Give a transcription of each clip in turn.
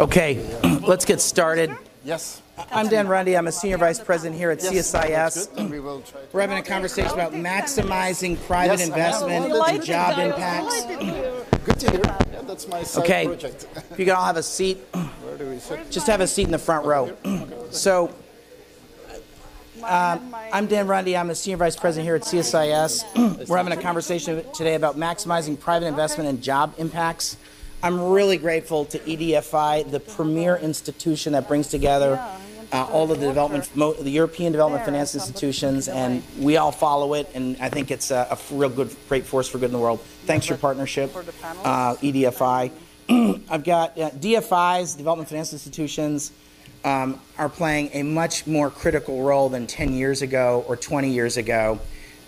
Okay, let's get started. Yes. I'm Dan Runde. I'm a senior vice president here at Yes, CSIS. we will try to- We're having a conversation about maximizing private Yes, investment and job impacts. Good to hear. Yeah, that's my side Okay, project. if you can all have a seat, Where do we sit? just have a seat in the front row. So, um, I'm Dan Runde. I'm a senior vice president here at CSIS. We're having a conversation today about maximizing private investment and job impacts. I'm really grateful to EDFI, the premier institution that brings together uh, all of the development, mo- the European development finance institutions, and we all follow it. And I think it's a, a real good, great force for good in the world. Thanks for your partnership, uh, EDFI. I've got uh, DFIs, development finance institutions, um, are playing a much more critical role than 10 years ago or 20 years ago.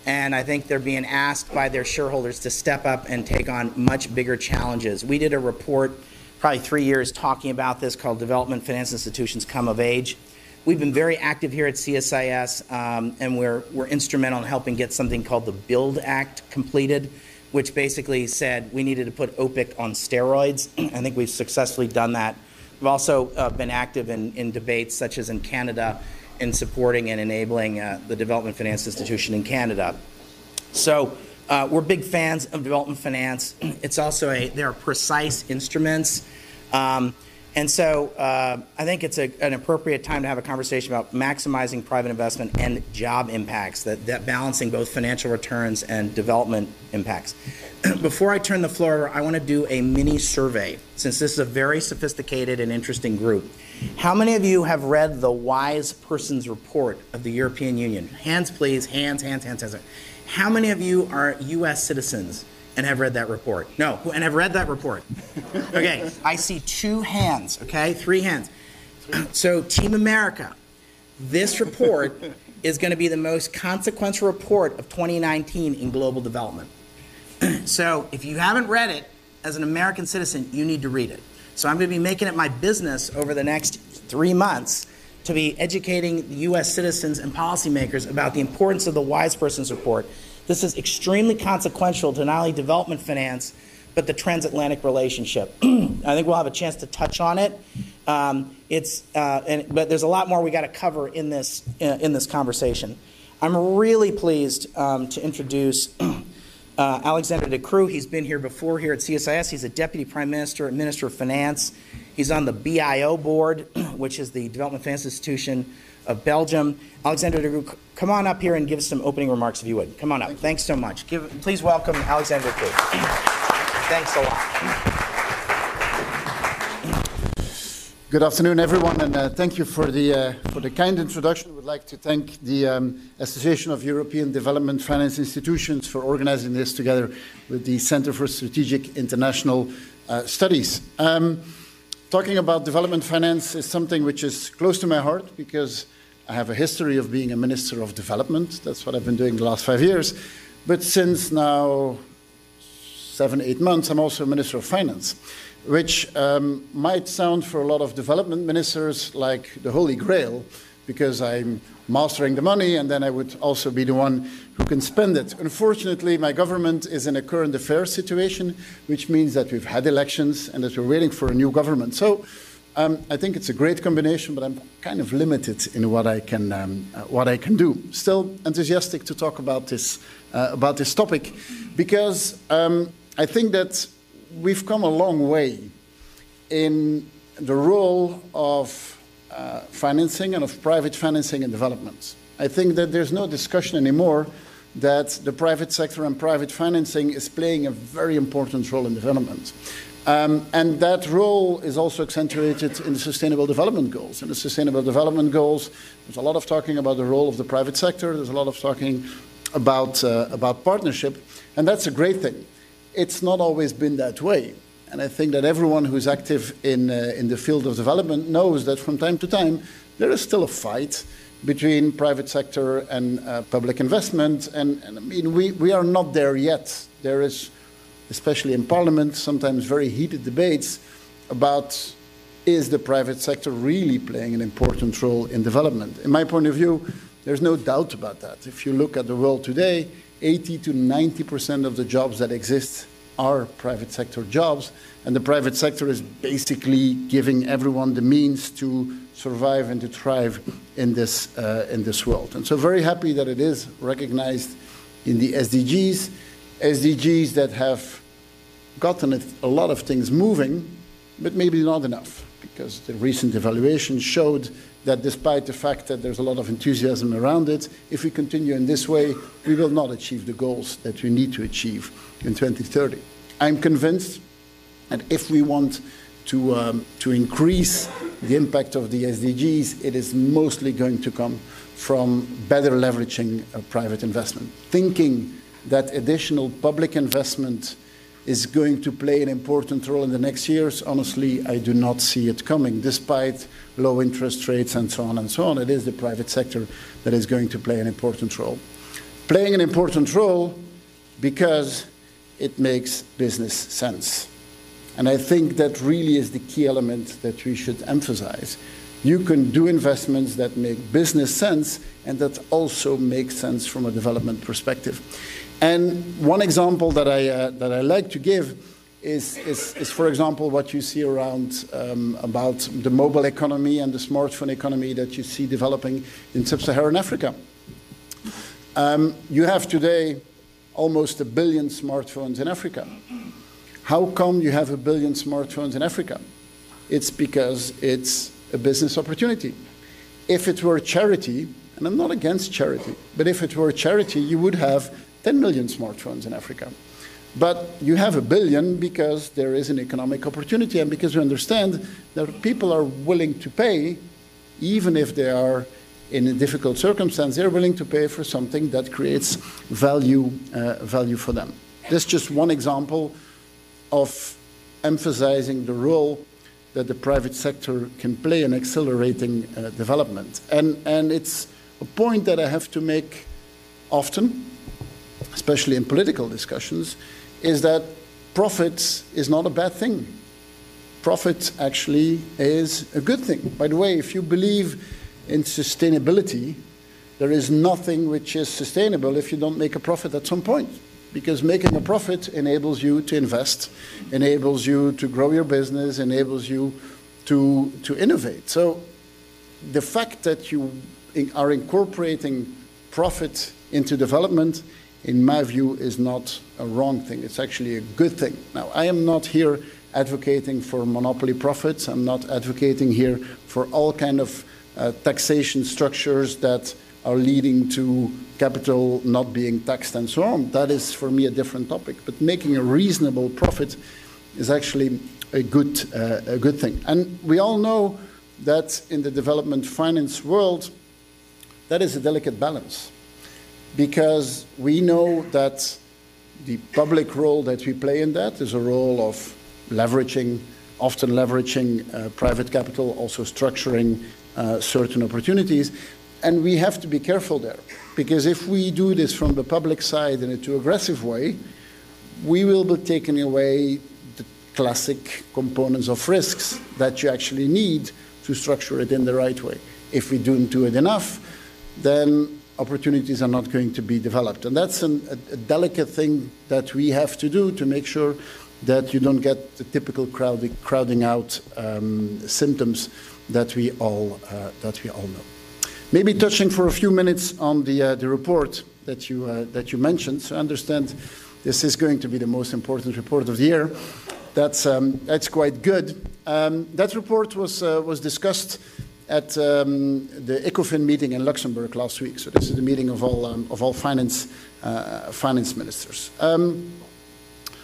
And I think they're being asked by their shareholders to step up and take on much bigger challenges. We did a report probably three years talking about this called Development Finance Institutions Come of Age. We've been very active here at CSIS, um, and we're, we're instrumental in helping get something called the Build Act completed, which basically said we needed to put OPIC on steroids. I think we've successfully done that. We've also uh, been active in, in debates, such as in Canada, in supporting and enabling uh, the development finance institution in Canada. So uh, we're big fans of development finance. It's also a there are precise instruments, um, and so uh, I think it's a, an appropriate time to have a conversation about maximizing private investment and job impacts. That that balancing both financial returns and development impacts. Before I turn the floor over, I want to do a mini survey since this is a very sophisticated and interesting group. How many of you have read the Wise Persons Report of the European Union? Hands, please. Hands, hands, hands, hands. How many of you are U.S. citizens and have read that report? No, and have read that report. Okay, I see two hands, okay? Three hands. So, Team America, this report is going to be the most consequential report of 2019 in global development. So, if you haven't read it as an American citizen, you need to read it. So, I'm going to be making it my business over the next three months to be educating U.S. citizens and policymakers about the importance of the Wise Persons Report. This is extremely consequential to not only development finance, but the transatlantic relationship. I think we'll have a chance to touch on it. Um, it's, uh, and, but there's a lot more we got to cover in this, uh, in this conversation. I'm really pleased um, to introduce uh, Alexander De Croo. He's been here before here at CSIS. He's a deputy prime minister and minister of finance. He's on the BIO board, which is the Development Finance Institution of Belgium. Alexander De Croo, c- come on up here and give us some opening remarks if you would. Come on up. Thanks so much. Give, please welcome Alexander De Croo. Thanks a lot. Good afternoon, everyone, and uh, thank you for the, uh, for the kind introduction. I would like to thank the um, Association of European Development Finance Institutions for organizing this together with the Center for Strategic International uh, Studies. Um, talking about development finance is something which is close to my heart because I have a history of being a Minister of Development. That's what I've been doing the last five years. But since now seven, eight months, I'm also a Minister of Finance, which um, might sound for a lot of development ministers like the Holy Grail, because I'm mastering the money and then I would also be the one who can spend it. Unfortunately, my government is in a current affairs situation, which means that we've had elections and that we're waiting for a new government. So um, I think it's a great combination, but I'm kind of limited in what I can, um, uh, what I can do. Still enthusiastic to talk about this, uh, about this topic because um, I think that we've come a long way in the role of uh, financing and of private financing and development. I think that there's no discussion anymore that the private sector and private financing is playing a very important role in development. Um, and that role is also accentuated in the Sustainable Development Goals. In the Sustainable Development Goals, there's a lot of talking about the role of the private sector, there's a lot of talking about, uh, about partnership, and that's a great thing. It's not always been that way. And I think that everyone who's active in, uh, in the field of development knows that from time to time there is still a fight between private sector and uh, public investment. And, and I mean, we, we are not there yet. There is, especially in Parliament, sometimes very heated debates about is the private sector really playing an important role in development? In my point of view, there's no doubt about that. If you look at the world today, 80 to 90 percent of the jobs that exist are private sector jobs. and the private sector is basically giving everyone the means to survive and to thrive in this, uh, in this world. And so, very happy that it is recognized in the SDGs, SDGs that have gotten a lot of things moving, but maybe not enough, because the recent evaluation showed that despite the fact that there's a lot of enthusiasm around it, if we continue in this way, we will not achieve the goals that we need to achieve in 2030. I'm convinced that if we want to, um, to increase the impact of the SDGs, it is mostly going to come from better leveraging private investment. Thinking that additional public investment is going to play an important role in the next years, honestly, I do not see it coming, despite low interest rates and so on and so on. It is the private sector that is going to play an important role. Playing an important role because it makes business sense. And I think that really is the key element that we should emphasize. You can do investments that make business sense and that also make sense from a development perspective. And one example that I, uh, that I like to give is, is, is, for example, what you see around um, about the mobile economy and the smartphone economy that you see developing in sub-Saharan Africa. Um, you have today almost a billion smartphones in Africa. How come you have a billion smartphones in Africa? It's because it's a business opportunity. If it were charity, and I'm not against charity, but if it were charity, you would have 10 million smartphones in Africa. But you have a billion because there is an economic opportunity and because you understand that people are willing to pay, even if they are in a difficult circumstance, they're willing to pay for something that creates value, uh, value for them. This is just one example of emphasizing the role that the private sector can play in accelerating uh, development. And, and it's a point that I have to make often, especially in political discussions, is that profit is not a bad thing. Profit actually is a good thing. By the way, if you believe in sustainability, there is nothing which is sustainable if you don't make a profit at some point. Because making a profit enables you to invest, enables you to grow your business, enables you to, to innovate. So the fact that you are incorporating profit into development in my view, is not a wrong thing. It's actually a good thing. Now, I am not here advocating for monopoly profits. I'm not advocating here for all kind of uh, taxation structures that are leading to capital not being taxed and so on. That is, for me, a different topic. But making a reasonable profit is actually a good, uh, a good thing. And we all know that in the development finance world, that is a delicate balance because we know that the public role that we play in that is a role of leveraging, often leveraging uh, private capital, also structuring uh, certain opportunities. And we have to be careful there, because if we do this from the public side in a too aggressive way, we will be taking away the classic components of risks that you actually need to structure it in the right way. If we don't do it enough, then opportunities are not going to be developed. And that's an, a, a, delicate thing that we have to do to make sure that you don't get the typical crowding, crowding out um, symptoms that we, all, uh, that we all know. Maybe touching for a few minutes on the, uh, the report that you, uh, that you mentioned. So I understand this is going to be the most important report of the year. That's, um, that's quite good. Um, that report was, uh, was discussed at um, the ECOFIN meeting in Luxembourg last week. So this is the meeting of all, um, of all finance, uh, finance ministers. Um,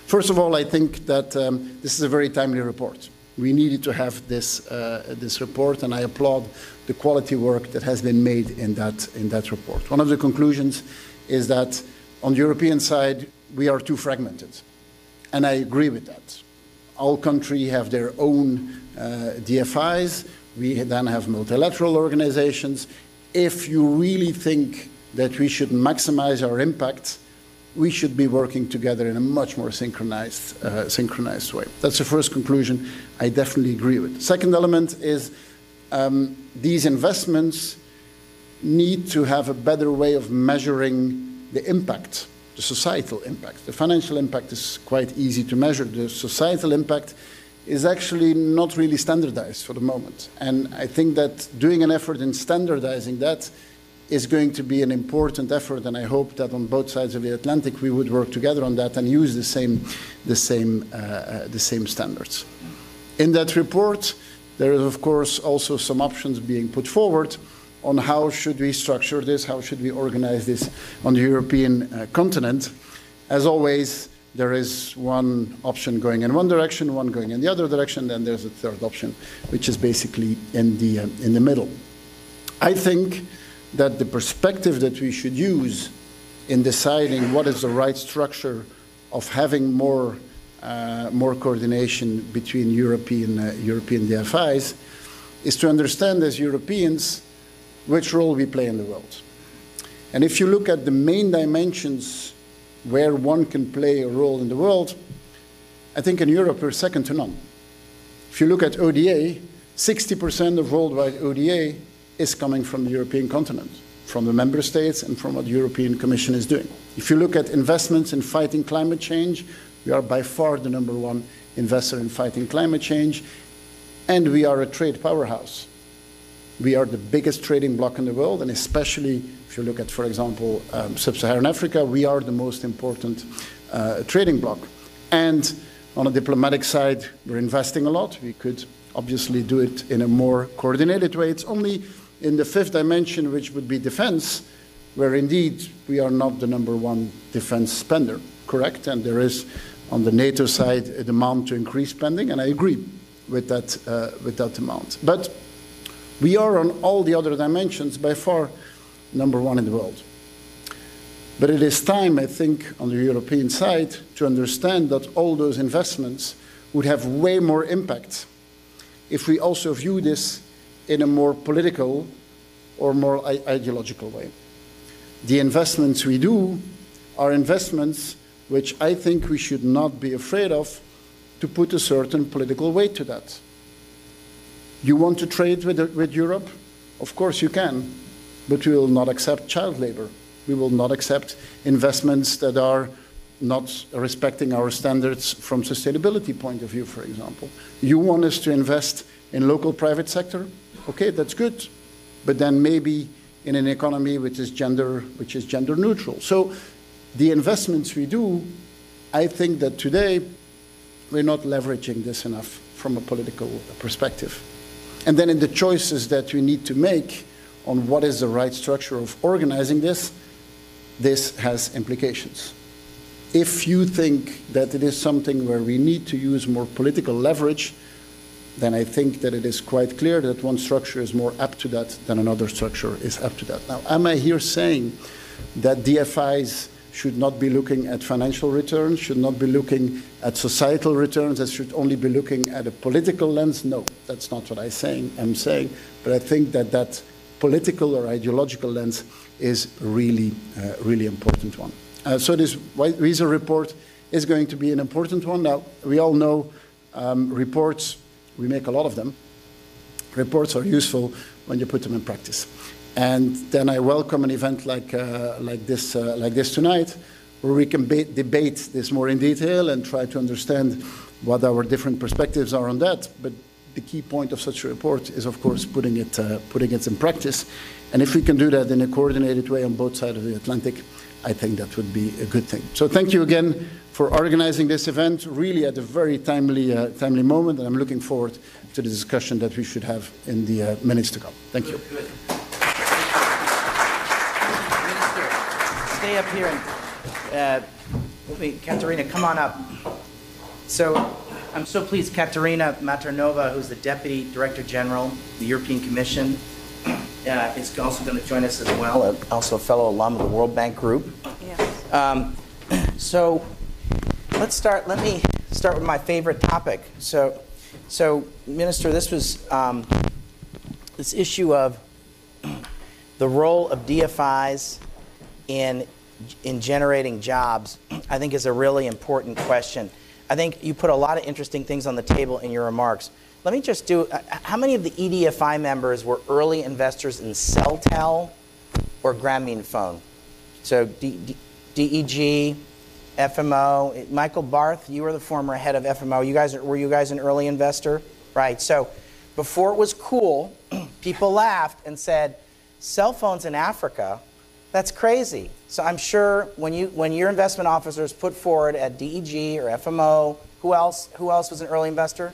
first of all, I think that um, this is a very timely report. We needed to have this, uh, this report, and I applaud the quality work that has been made in that, in that report. One of the conclusions is that on the European side, we are too fragmented. And I agree with that. All countries have their own uh, DFIs we then have multilateral organizations. If you really think that we should maximize our impact, we should be working together in a much more synchronized, uh, synchronized way. That's the first conclusion I definitely agree with. Second element is um, these investments need to have a better way of measuring the impact. the societal impact. The financial impact is quite easy to measure. The societal impact is actually not really standardized for the moment. And I think that doing an effort in standardizing that is going to be an important effort, and I hope that on both sides of the Atlantic we would work together on that and use the same, the same, uh, uh, the same standards. In that report, there is of course also some options being put forward on how should we structure this, how should we organize this on the European uh, continent. As always, there is one option going in one direction, one going in the other direction, then there's a third option, which is basically in the, uh, in the middle. I think that the perspective that we should use in deciding what is the right structure of having more, uh, more coordination between European, uh, European DFIs is to understand as Europeans which role we play in the world. And if you look at the main dimensions where one can play a role in the world, I think in Europe we're second to none. If you look at ODA, 60% of worldwide ODA is coming from the European continent, from the member states and from what the European Commission is doing. If you look at investments in fighting climate change, we are by far the number one investor in fighting climate change, and we are a trade powerhouse. We are the biggest trading bloc in the world, and especially if you look at, for example, um, sub-Saharan Africa, we are the most important uh, trading bloc. And on a diplomatic side, we're investing a lot. We could obviously do it in a more coordinated way. It's only in the fifth dimension, which would be defense, where indeed we are not the number one defense spender, correct? And there is on the NATO side a demand to increase spending, and I agree with that, uh, with that amount. But we are on all the other dimensions by far number one in the world. But it is time, I think, on the European side to understand that all those investments would have way more impact if we also view this in a more political or more ideological way. The investments we do are investments which I think we should not be afraid of to put a certain political weight to that. You want to trade with, with Europe? Of course you can, but we will not accept child labor. We will not accept investments that are not respecting our standards from sustainability point of view, for example. You want us to invest in local private sector? Okay, that's good. But then maybe in an economy which is gender, which is gender neutral. So the investments we do, I think that today we're not leveraging this enough from a political perspective. And then in the choices that we need to make on what is the right structure of organizing this, this has implications. If you think that it is something where we need to use more political leverage, then I think that it is quite clear that one structure is more apt to that than another structure is apt to that. Now, am I here saying that DFIs should not be looking at financial returns, should not be looking at societal returns, that should only be looking at a political lens? No, that's not what I'm saying. I'm saying, but I think that that political or ideological lens is really, uh, really important one. Uh, so this Weiser report is going to be an important one. Now, we all know um, reports, we make a lot of them. Reports are useful when you put them in practice. And then I welcome an event like, uh, like, this, uh, like this tonight, where we can debate this more in detail and try to understand what our different perspectives are on that. But the key point of such a report is, of course, putting it, uh, putting it in practice. And if we can do that in a coordinated way on both sides of the Atlantic, I think that would be a good thing. So thank you again for organizing this event, really at a very timely, uh, timely moment, and I'm looking forward to the discussion that we should have in the uh, minutes to come. Thank you. Minister, stay up here and uh, wait, Katerina, come on up. So I'm so pleased Katerina Mathernová, who's the Deputy Director General of the European Commission, uh, is also going to join us as well, also a fellow alum of the World Bank Group. Yes. Um, so let's start, let me start with my favorite topic. So, so Minister, this was um, this issue of the role of DFIs in in generating jobs, I think is a really important question. I think you put a lot of interesting things on the table in your remarks. Let me just do, uh, how many of the EDFI members were early investors in Celtel or Grameenphone? So do, do, DEG, FMO. Michael Barth, you were the former head of FMO. You guys were you guys an early investor? Right. So before it was cool, people laughed and said, "Cell phones in Africa, that's crazy." So I'm sure when you when your investment officers put forward at DEG or FMO, who else who else was an early investor?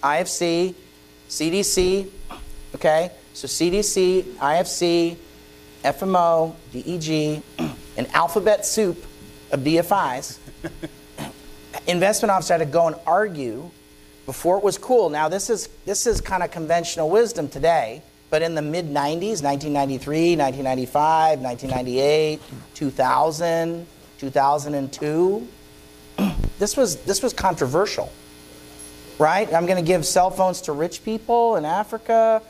IFC, CDC, okay? So CDC, IFC, FMO, DEG, an alphabet soup of DFIs. Investment officer had to go and argue before it was cool. Now this is this is kind of conventional wisdom today, but in the mid 90s, 1993, 1995, 1998, 2000, 2002, this was this was controversial. Right? I'm going to give cell phones to rich people in Africa.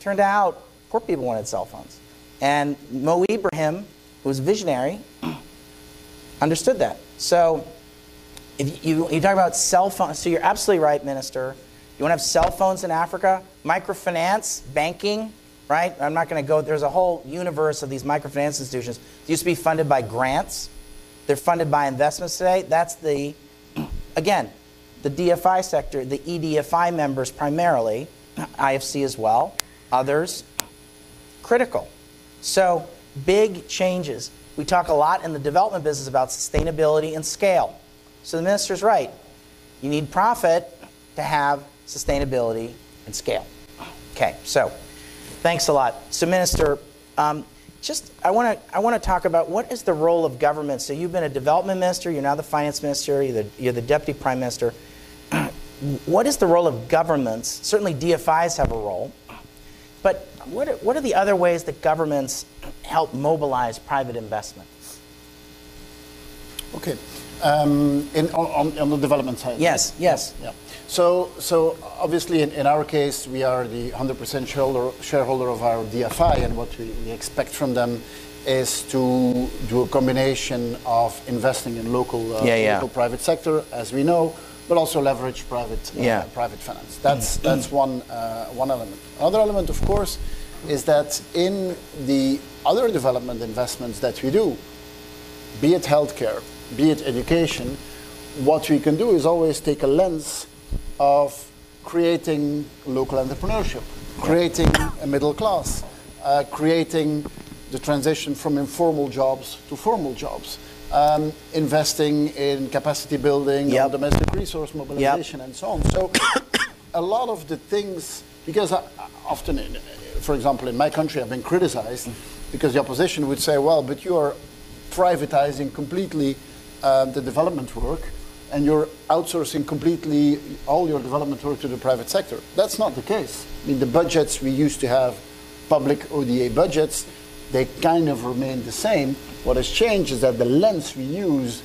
Turned out poor people wanted cell phones. And Mo Ibrahim, who was visionary, understood that. So if you, you talk about cell phones, so you're absolutely right, Minister. You want to have cell phones in Africa? Microfinance, banking, right? I'm not going to go, there's a whole universe of these microfinance institutions. They used to be funded by grants. They're funded by investments today. That's the, again, the DFI sector, the EDFI members primarily, IFC as well, others, critical. So, big changes. We talk a lot in the development business about sustainability and scale. So, the minister's right. You need profit to have sustainability and scale. Okay, so thanks a lot. So, Minister, um, just I want to I want to talk about what is the role of government. So, you've been a development minister, you're now the finance minister, you're the, you're the deputy prime minister. what is the role of governments? Certainly, DFIs have a role. But what are, what are the other ways that governments help mobilize private investment? Okay. Um, in, on, on, the development side? Yes, yes. Yeah. So, so obviously, in, in our case, we are the 100% shareholder, shareholder of our DFI, and what we, we expect from them is to do a combination of investing in local, uh, yeah, yeah. local private sector, as we know, but also leverage private uh, yeah. private finance. That's that's one uh, one element. Another element, of course, is that in the other development investments that we do, be it healthcare, be it education, what we can do is always take a lens of creating local entrepreneurship, creating a middle class, uh, creating the transition from informal jobs to formal jobs um, investing in capacity building, yep. domestic resource mobilization, yep. and so on. So, a lot of the things, because I, often, in, for example, in my country, I've been criticized because the opposition would say, well, but you are privatizing completely uh, the development work and you're outsourcing completely all your development work to the private sector. That's not the case. I mean, the budgets we used to have, public ODA budgets, they kind of remain the same what has changed is that the lens we use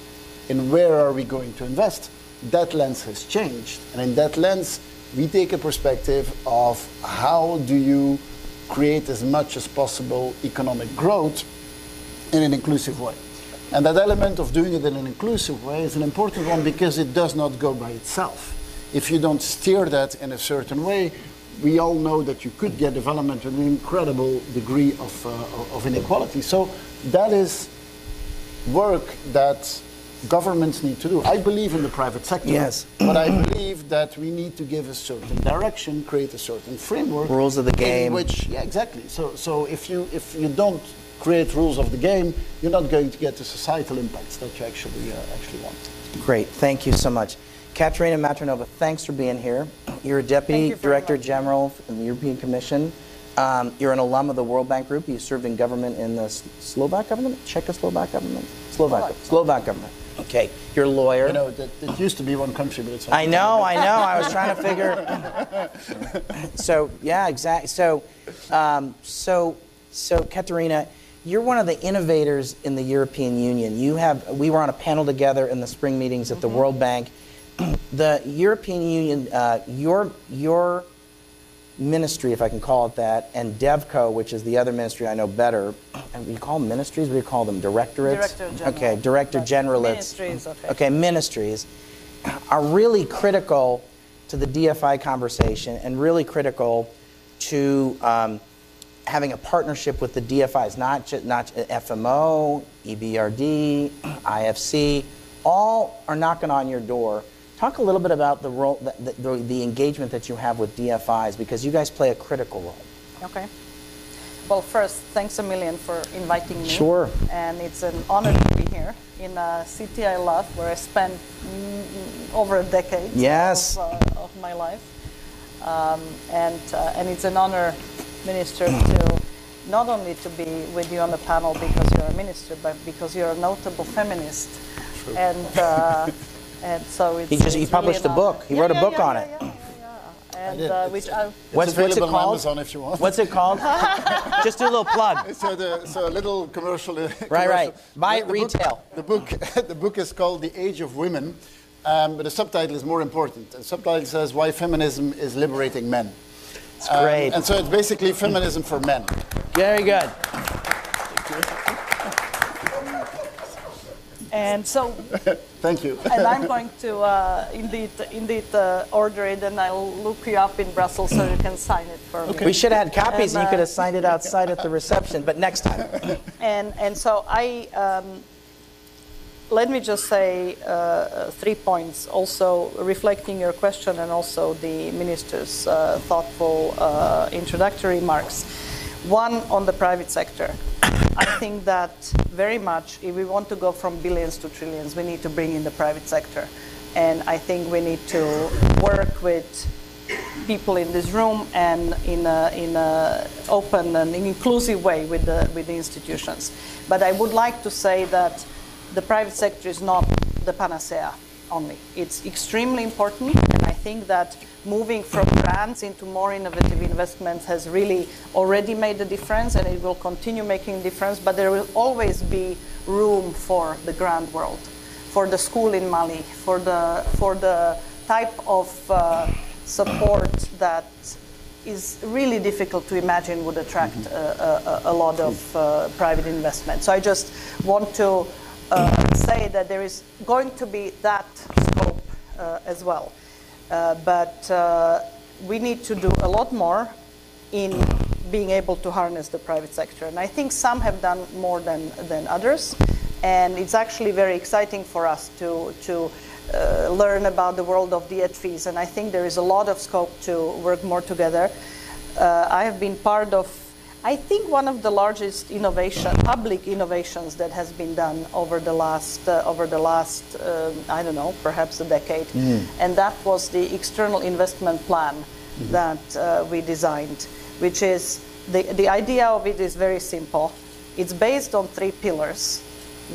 in where are we going to invest, that lens has changed. And in that lens, we take a perspective of how do you create as much as possible economic growth in an inclusive way. And that element of doing it in an inclusive way is an important one because it does not go by itself. If you don't steer that in a certain way, we all know that you could get development with an incredible degree of, uh, of inequality. So that is work that governments need to do. I believe in the private sector, yes. but I believe that we need to give a certain direction, create a certain framework, rules of the game. which, yeah, exactly. So, so if you if you don't create rules of the game, you're not going to get the societal impacts that you actually uh, actually want. Great, thank you so much. Katerina Mathernová, thanks for being here. You're a Deputy you Director General in the European Commission. Um, you're an alum of the World Bank Group. You served in government in the Slovak government, Czechoslovak government, Slovak, Slovak government. Okay, you're a lawyer. You know, that, it used to be one country, but it's. I know, I know. I was trying to figure. so yeah, exactly. So, um, so, so, Katerina, you're one of the innovators in the European Union. You have. We were on a panel together in the spring meetings at the mm-hmm. World Bank. The European Union, uh, your your ministry, if I can call it that, and DevCo, which is the other ministry I know better. And you call them ministries? What do you call them? Directorates? Director General. Okay, Director Generalates. Ministries, okay. Okay, ministries are really critical to the DFI conversation and really critical to um, having a partnership with the DFIs, not just not FMO, EBRD, IFC, all are knocking on your door. Talk a little bit about the role, the, the, the engagement that you have with DFIs because you guys play a critical role. Okay. Well, first, thanks a million for inviting me. Sure. And it's an honor to be here in a city I love, where I spent mm, over a decade yes. of, uh, of my life. Um, and, uh, and it's an honor, Minister, to not only to be with you on the panel because you're a minister, but because you're a notable feminist. True. And, uh, and so it's. He just it's he published really a book. He yeah, wrote yeah, a book yeah, on yeah, it. Yeah, and uh, which I, what's, what's it called? on Amazon if you want. What's it called? Just do a little plug. So, the, so a little commercial. Uh, right, commercial. right. Buy the, it retail. Book, the book, the book is called The Age of Women, um, but the subtitle is more important. The subtitle says Why Feminism is Liberating Men. It's great. Um, and so it's basically feminism for men. Very good. And so, thank you. and I'm going to uh, indeed, indeed uh, order it, and I'll look you up in Brussels so you can sign it for okay. me. We should have had copies, and, and you uh, could have signed it outside at the reception. But next time. And and so I. Um, let me just say uh, three points, also reflecting your question and also the minister's uh, thoughtful uh, introductory remarks. One on the private sector. I think that very much, if we want to go from billions to trillions, we need to bring in the private sector. And I think we need to work with people in this room and in an in a open and inclusive way with the, with the institutions. But I would like to say that the private sector is not the panacea only. It's extremely important, and I think that moving from grants into more innovative investments has really already made a difference, and it will continue making a difference. But there will always be room for the grant world, for the school in Mali, for the for the type of uh, support that is really difficult to imagine would attract a, a, a lot of uh, private investment. So I just want to uh, say that there is going to be that scope uh, as well. Uh, but uh, we need to do a lot more in being able to harness the private sector. And I think some have done more than, than others. And it's actually very exciting for us to, to uh, learn about the world of DFIs. And I think there is a lot of scope to work more together. Uh, I have been part of I think one of the largest innovation, public innovations that has been done over the last, uh, over the last, uh, I don't know, perhaps a decade, mm. and that was the external investment plan mm-hmm. that uh, we designed, which is the the idea of it is very simple. It's based on three pillars.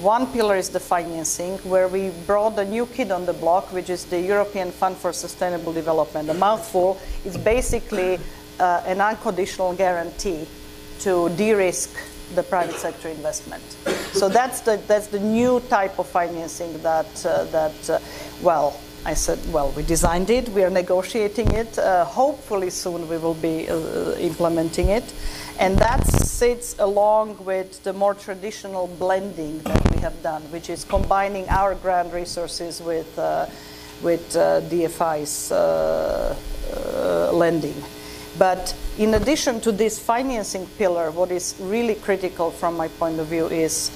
One pillar is the financing, where we brought a new kid on the block, which is the European Fund for Sustainable Development. A mouthful. It's basically uh, an unconditional guarantee to de-risk the private sector investment. So that's the, that's the new type of financing that, uh, that uh, well, I said, well, we designed it, we are negotiating it. Uh, hopefully soon we will be uh, implementing it. And that sits along with the more traditional blending that we have done, which is combining our grant resources with, uh, with uh, DFI's lending. But in addition to this financing pillar, what is really critical from my point of view is,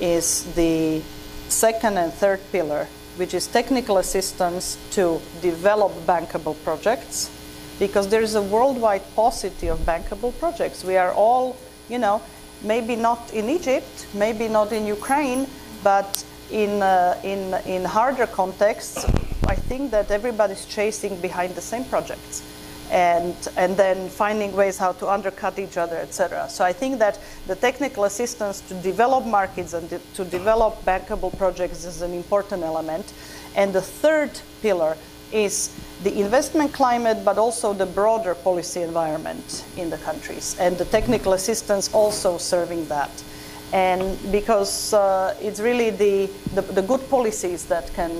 is the second and third pillar, which is technical assistance to develop bankable projects, because there is a worldwide paucity of bankable projects. We are all, you know, maybe not in Egypt, maybe not in Ukraine, but in, uh, in, in harder contexts, I think that everybody's chasing behind the same projects and, and then finding ways how to undercut each other, etc. So I think that the technical assistance to develop markets and to develop bankable projects is an important element. And the third pillar is the investment climate, but also the broader policy environment in the countries, and the technical assistance also serving that and because uh, it's really the, the, the, good policies that can,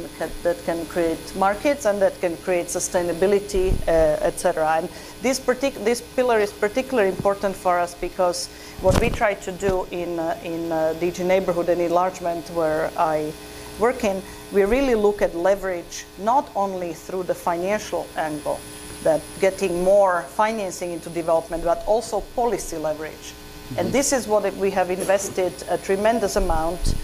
that can create markets and that can create sustainability, uh, etc. And this, partic- this pillar is particularly important for us because what we try to do in, uh, in uh, DG Neighborhood and Enlargement, where I work in, we really look at leverage not only through the financial angle, that getting more financing into development, but also policy leverage. And this is what we have invested a tremendous amount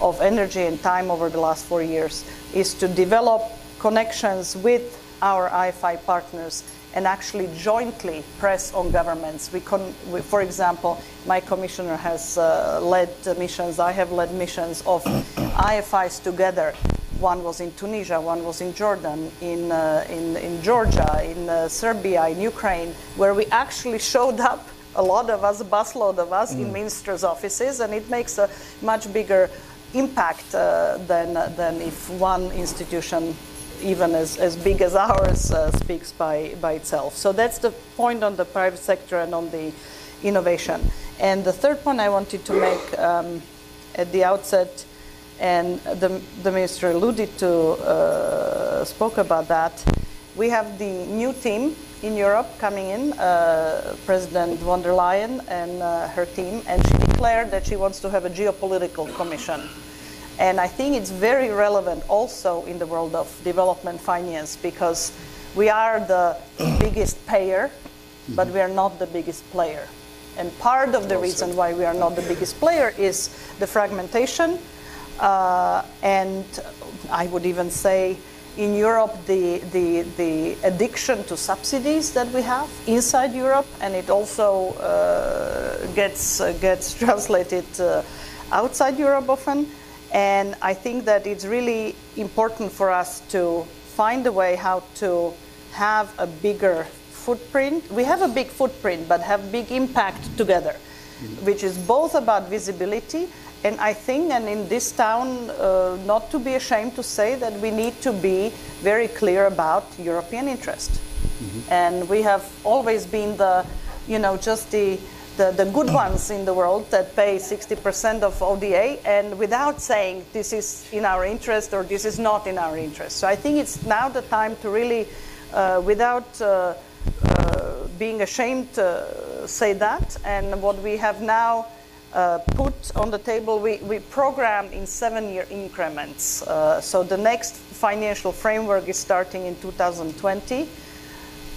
of energy and time over the last four years, is to develop connections with our IFI partners and actually jointly press on governments. We, con- we for example, my commissioner has uh, led missions, I have led missions of IFIs together. One was in Tunisia, one was in Jordan, in, uh, in, in Georgia, in uh, Serbia, in Ukraine, where we actually showed up, a lot of us, a busload of us, mm. in ministers' offices, and it makes a much bigger impact uh, than, than if one institution even as, as big as ours uh, speaks by, by itself. So that's the point on the private sector and on the innovation. And the third point I wanted to make um, at the outset, and the, the minister alluded to, uh, spoke about that, we have the new team in Europe coming in, uh, President von der Leyen and uh, her team, and she declared that she wants to have a geopolitical commission and I think it's very relevant also in the world of development finance because we are the biggest payer, but we are not the biggest player. And part of the reason why we are not the biggest player is the fragmentation. Uh, and I would even say in Europe, the, the, the addiction to subsidies that we have inside Europe, and it also uh, gets, uh, gets translated uh, outside Europe often. And I think that it's really important for us to find a way how to have a bigger footprint. We have a big footprint, but have big impact together, mm-hmm. which is both about visibility. And I think, and in this town, uh, not to be ashamed to say that we need to be very clear about European interest. Mm-hmm. And we have always been the, you know, just the the, the good ones in the world that pay 60% of ODA and without saying this is in our interest or this is not in our interest. So I think it's now the time to really, uh, without uh, uh, being ashamed to say that. And what we have now uh, put on the table, we, we program in seven year increments. Uh, so the next financial framework is starting in 2020,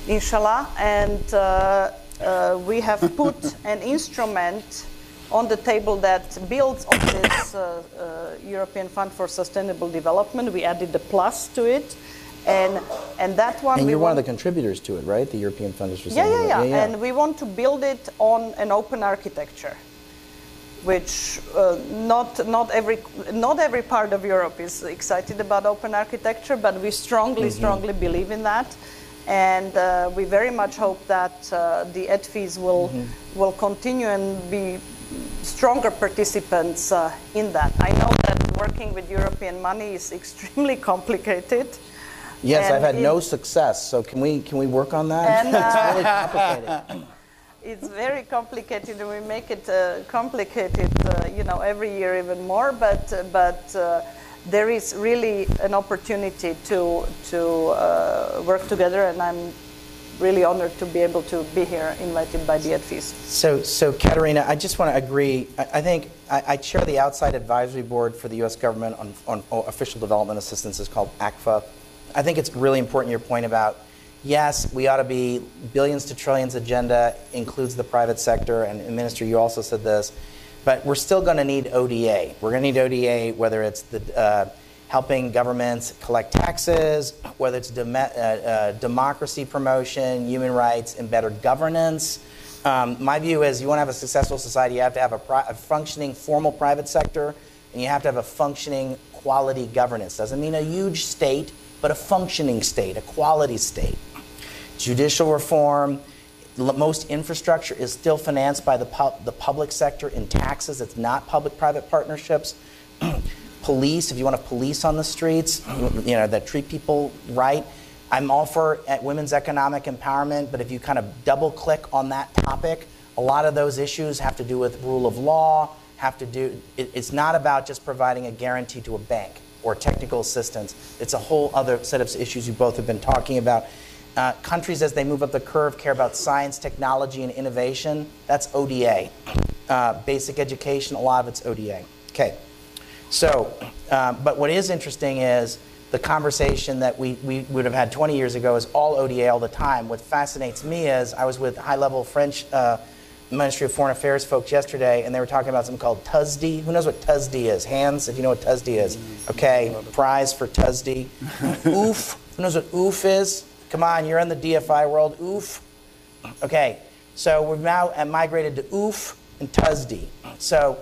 inshallah. And uh, uh, we have put an instrument on the table that builds on this uh, uh, European Fund for Sustainable Development. We added the plus to it. And, and that one. And you're one of the contributors to it, right? The European Fund for Sustainable yeah, yeah, yeah, yeah. And we want to build it on an open architecture which uh, not, not, every, not every part of Europe is excited about open architecture, but we strongly, mm-hmm. strongly believe in that and uh, we very much hope that uh, the EDFIs will mm-hmm. will continue and be stronger participants uh, in that. I know that working with European money is extremely complicated. Yes, I've had it, no success. So can we can we work on that? And, it's really uh, complicated. It's very complicated, and we make it uh, complicated, uh, you know, every year even more. But but there is really an opportunity to, to uh, work together, and I'm really honored to be able to be here, invited by the EDFIs. So, so Katerina, I just want to agree. I, I think I, I, chair the outside advisory board for the U.S. government on, on official development assistance. is called ACVFA. I think it's really important your point about yes, we ought to be billions to trillions agenda includes the private sector, and, and Minister, you also said this but we're still going to need ODA. We're going to need ODA, whether it's the uh, helping governments collect taxes, whether it's dem- uh, uh, democracy promotion, human rights, and better governance. Um, my view is you want to have a successful society, you have to have a, a, functioning formal private sector, and you have to have a functioning quality governance. Doesn't mean a huge state, but a functioning state, a quality state. Judicial reform, most infrastructure is still financed by the, the public sector in taxes. It's not public-private partnerships. police, if you want to police on the streets, you know, that treat people right. I'm all for women's economic empowerment, but if you kind of double click on that topic, a lot of those issues have to do with rule of law, have to do, it, it's not about just providing a guarantee to a bank or technical assistance. It's a whole other set of issues you both have been talking about. Uh, countries, as they move up the curve, care about science, technology, and innovation. That's ODA. Uh, basic education, a lot of it's ODA. Okay. So, uh, but what is interesting is the conversation that we, we would have had 20 years ago is all ODA all the time. What fascinates me is I was with high level French uh, Ministry of Foreign Affairs folks yesterday, and they were talking about something called TOSSD. Who knows what TOSSD is? Hands, if you know what TOSSD is. Okay, prize for TOSSD. OOF. Who knows what OOF is? Come on, you're in the DFI world. OOF. Okay, so we've now migrated to OOF and TOSSD. So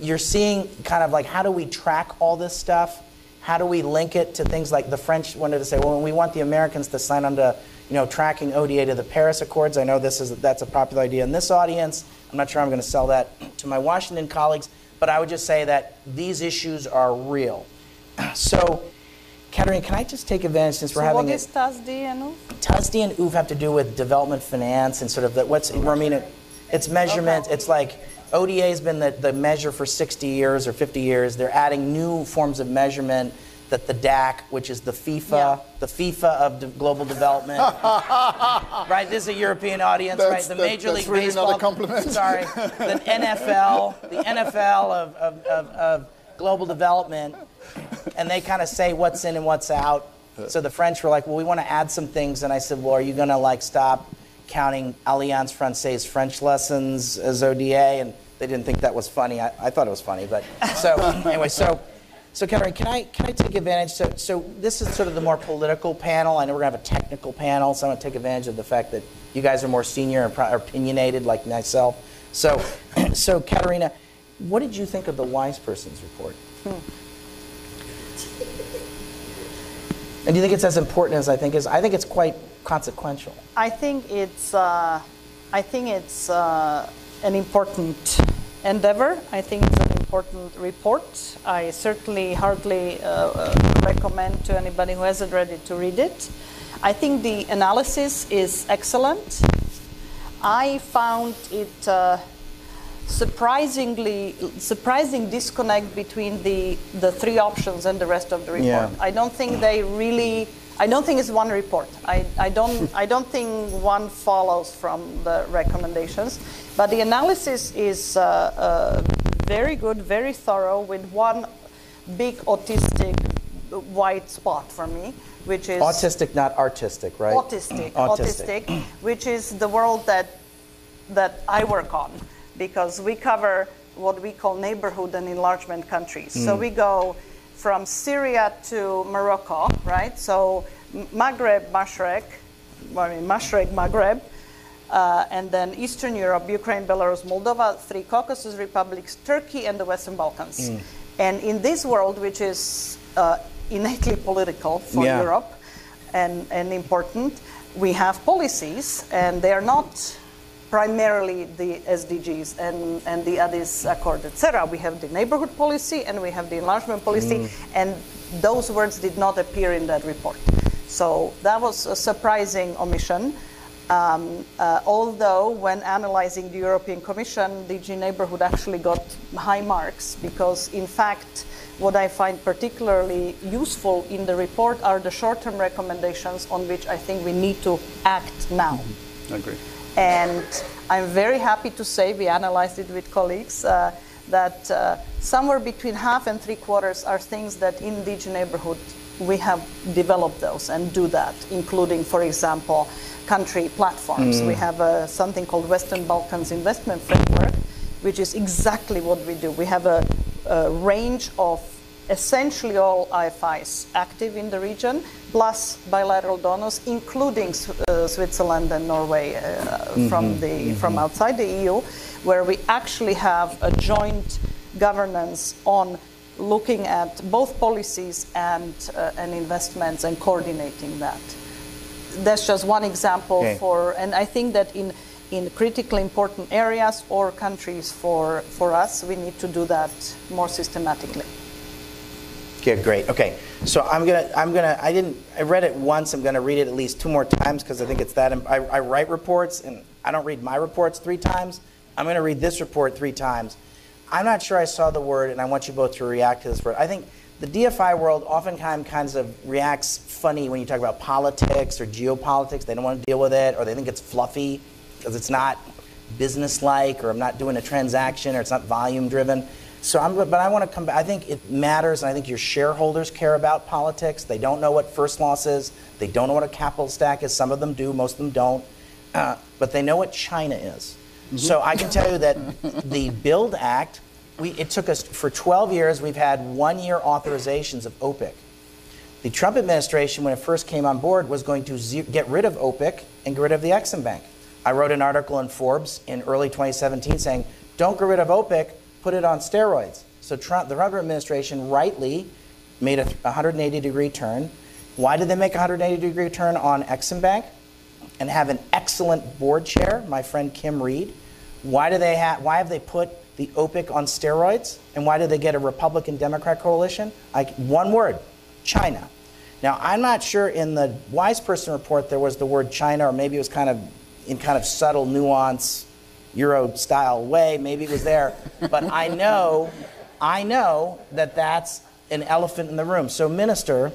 you're seeing kind of like how do we track all this stuff? How do we link it to things like the French wanted to say, well, we want the Americans to sign on to you know, tracking ODA to the Paris Accords. I know this is that's a popular idea in this audience. I'm not sure I'm going to sell that to my Washington colleagues, but I would just say that these issues are real. So, Katerina, can I just take advantage since we're so having what is TOSSD and OOF? TOSSD and OOF have to do with development finance and sort of the, what's I mean, it, it's measurement. Okay. It's like ODA has been the, the measure for 60 years or 50 years. They're adding new forms of measurement that the DAC, which is the FIFA, Yeah. the FIFA of de- global development, right? This is a European audience, That's- right? The that- Major League really Baseball. not a compliment. Sorry, the NFL, the NFL of, of, of, of global development, and they kind of say what's in and what's out. So the French were like, well, we want to add some things, and I said, well, are you going to like stop counting Alliance Francaise French lessons as ODA? And they didn't think that was funny. I, I thought it was funny, but so anyway, so. So, Katerina, can I can I take advantage? So, so this is sort of the more political panel. I know we're gonna have a technical panel, so I'm gonna take advantage of the fact that you guys are more senior and pro- opinionated, like myself. So, so Katerina, what did you think of the wise person's report? Hmm. And do you think it's as important as I think is? I think it's quite consequential. I think it's uh, I think it's uh, an important endeavor. I think it's an important report. I certainly hardly uh, uh, recommend to anybody who hasn't read it to read it. I think the analysis is excellent. I found it uh, surprisingly surprising disconnect between the the three options and the rest of the report. Yeah. I don't think they really. I don't think it's one report. I, I don't. I don't think one follows from the recommendations, but the analysis is uh, uh, very good, very thorough, with one big autistic white spot for me, which is Autistic, not artistic, right? autistic, Autistic. autistic, which is the world that that I work on, because we cover what we call neighborhood and enlargement countries. So we go from Syria to Morocco, right? So Maghreb, Mashrek, I mean Mashrek, Maghreb, uh, and then Eastern Europe, Ukraine, Belarus, Moldova, three Caucasus republics, Turkey, and the Western Balkans. And in this world, which is uh, innately political for Yeah. Europe and, and important, we have policies, and they are not primarily the SDGs and, and the Addis Accord, etc. We have the neighborhood policy and we have the enlargement policy, and those words did not appear in that report. So that was a surprising omission. Um, uh, although, when analyzing the European Commission, DG Neighborhood actually got high marks because, in fact, what I find particularly useful in the report are the short term recommendations on which I think we need to act now. I agree. And I'm very happy to say, we analyzed it with colleagues, uh, that uh, somewhere between half and three quarters are things that in each neighborhood we have developed those and do that, including, for example, country platforms. We have uh, something called Western Balkans Investment Framework, which is exactly what we do. We have a, a range of essentially all IFIs active in the region, plus bilateral donors, including uh, Switzerland and Norway uh, from the from outside the EU, where we actually have a joint governance on looking at both policies and uh, and investments and coordinating that. That's just one example Okay. for, and I think that in in critically important areas or countries for for us, we need to do that more systematically. Okay, great. Okay, so I'm gonna, I'm gonna, I didn't, I read it once. I'm gonna read it at least two more times because I think it's that. I, I write reports and I don't read my reports three times. I'm gonna read this report three times. I'm not sure I saw the word, and I want you both to react to this word. I think the DFI world oftentimes kinds of reacts funny when you talk about politics or geopolitics. They don't want to deal with it, or they think it's fluffy because it's not business-like, or I'm not doing a transaction, or it's not volume-driven. So I'm, but I want to come back. I think it matters, and I think your shareholders care about politics. They don't know what first loss is. They don't know what a capital stack is. Some of them do, most of them don't. Uh, but they know what China is. So I can tell you that the Build Act, we, it took us for 12 years. We've had one-year authorizations of OPIC. The Trump administration, when it first came on board, was going to ze- get rid of OPIC and get rid of the Exim Bank. I wrote an article in Forbes in early 2017 saying, don't get rid of OPIC, put it on steroids. So Trump, the Trump administration rightly made a 180 degree turn. Why did they make a 180 degree turn on Exim Bank and have an excellent board chair, my friend Kim Reed? Why do they have? Why have they put the OPIC on steroids? And why did they get a Republican Democrat coalition? Like one word, China. Now I'm not sure in the wise person report there was the word China, or maybe it was kind of in kind of subtle nuance, Euro style way. Maybe it was there, but I know, I know that that's an elephant in the room. So, Minister,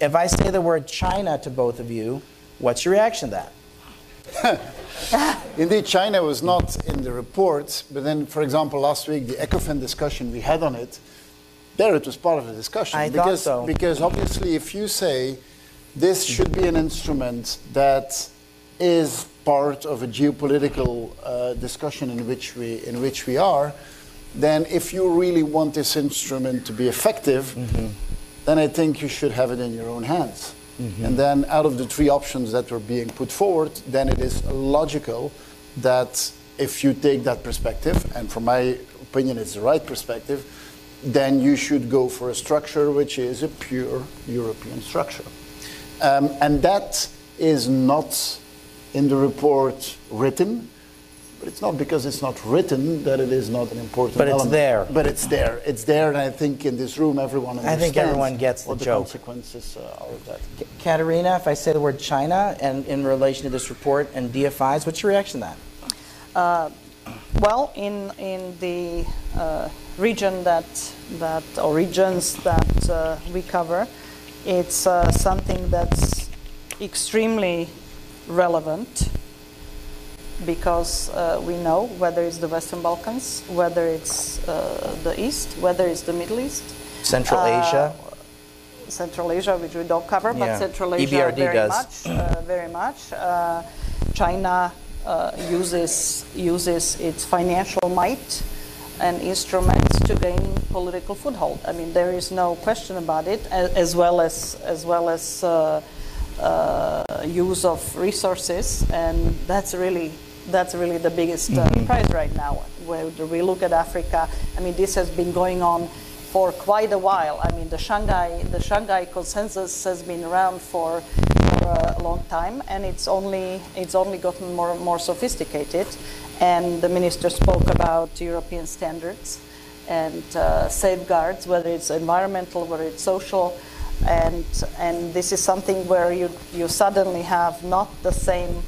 if I say the word China to both of you, what's your reaction to that? Indeed, China was not in the report, but then, for example, last week, the ECOFIN discussion we had on it, there it was part of the discussion. I thought so. Because obviously, if you say this should be an instrument that is part of a geopolitical uh, discussion in which, we, in which we are, then if you really want this instrument to be effective, Mm-hmm. then I think you should have it in your own hands. Mm-hmm. And then, out of the three options that were being put forward, then it is logical that if you take that perspective, and from my opinion, it's the right perspective, then you should go for a structure which is a pure European structure. Um, and that is not in the report written, but it's not because it's not written that it is not an important But it's there. But it's there. It's there, and I think in this room everyone I think everyone gets the the joke. consequences uh, are of that. Katerina, if I say the word China and in relation to this report and DFIs, what's your reaction to that? Well, in in the uh, region that that or regions that uh, we cover, it's uh, something that's extremely relevant because uh, we know whether it's the Western Balkans, whether it's uh, the East, whether it's the Middle East, Central Uh, Asia? Central Asia, which we don't cover, Yeah. but Central Asia EBRD very does. much, uh, very much. Uh, China uh, uses uses its financial might and instruments to gain political foothold. I mean, there is no question about it, as well as as well as uh, use of resources, and that's really that's really the biggest uh, prize right now. Where we look at Africa, I mean, this has been going on for quite a while. I mean, the Shanghai the Shanghai consensus has been around for, for a long time, and it's only it's only gotten more more sophisticated. And the minister spoke about European standards and uh, safeguards, whether it's environmental, whether it's social, and and this is something where you you suddenly have not the same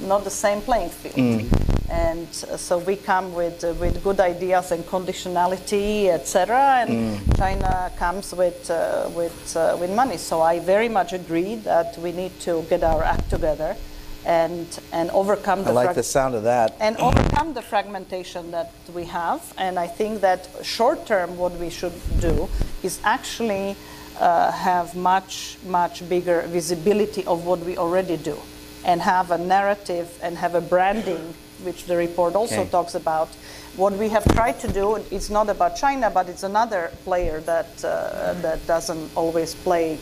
not the same playing field. And uh, so we come with, uh, with good ideas and conditionality, etc. And China comes with, uh, with, uh, with money. So I very much agree that we need to get our act together and, and overcome The I like the sound of that. and overcome the fragmentation that we have. And I think that short term, what we should do is actually uh, have much, much bigger visibility of what we already do and have a narrative and have a branding, which the report also Okay. talks about. What we have tried to do, it's not about China, but it's another player that, uh, that doesn't always play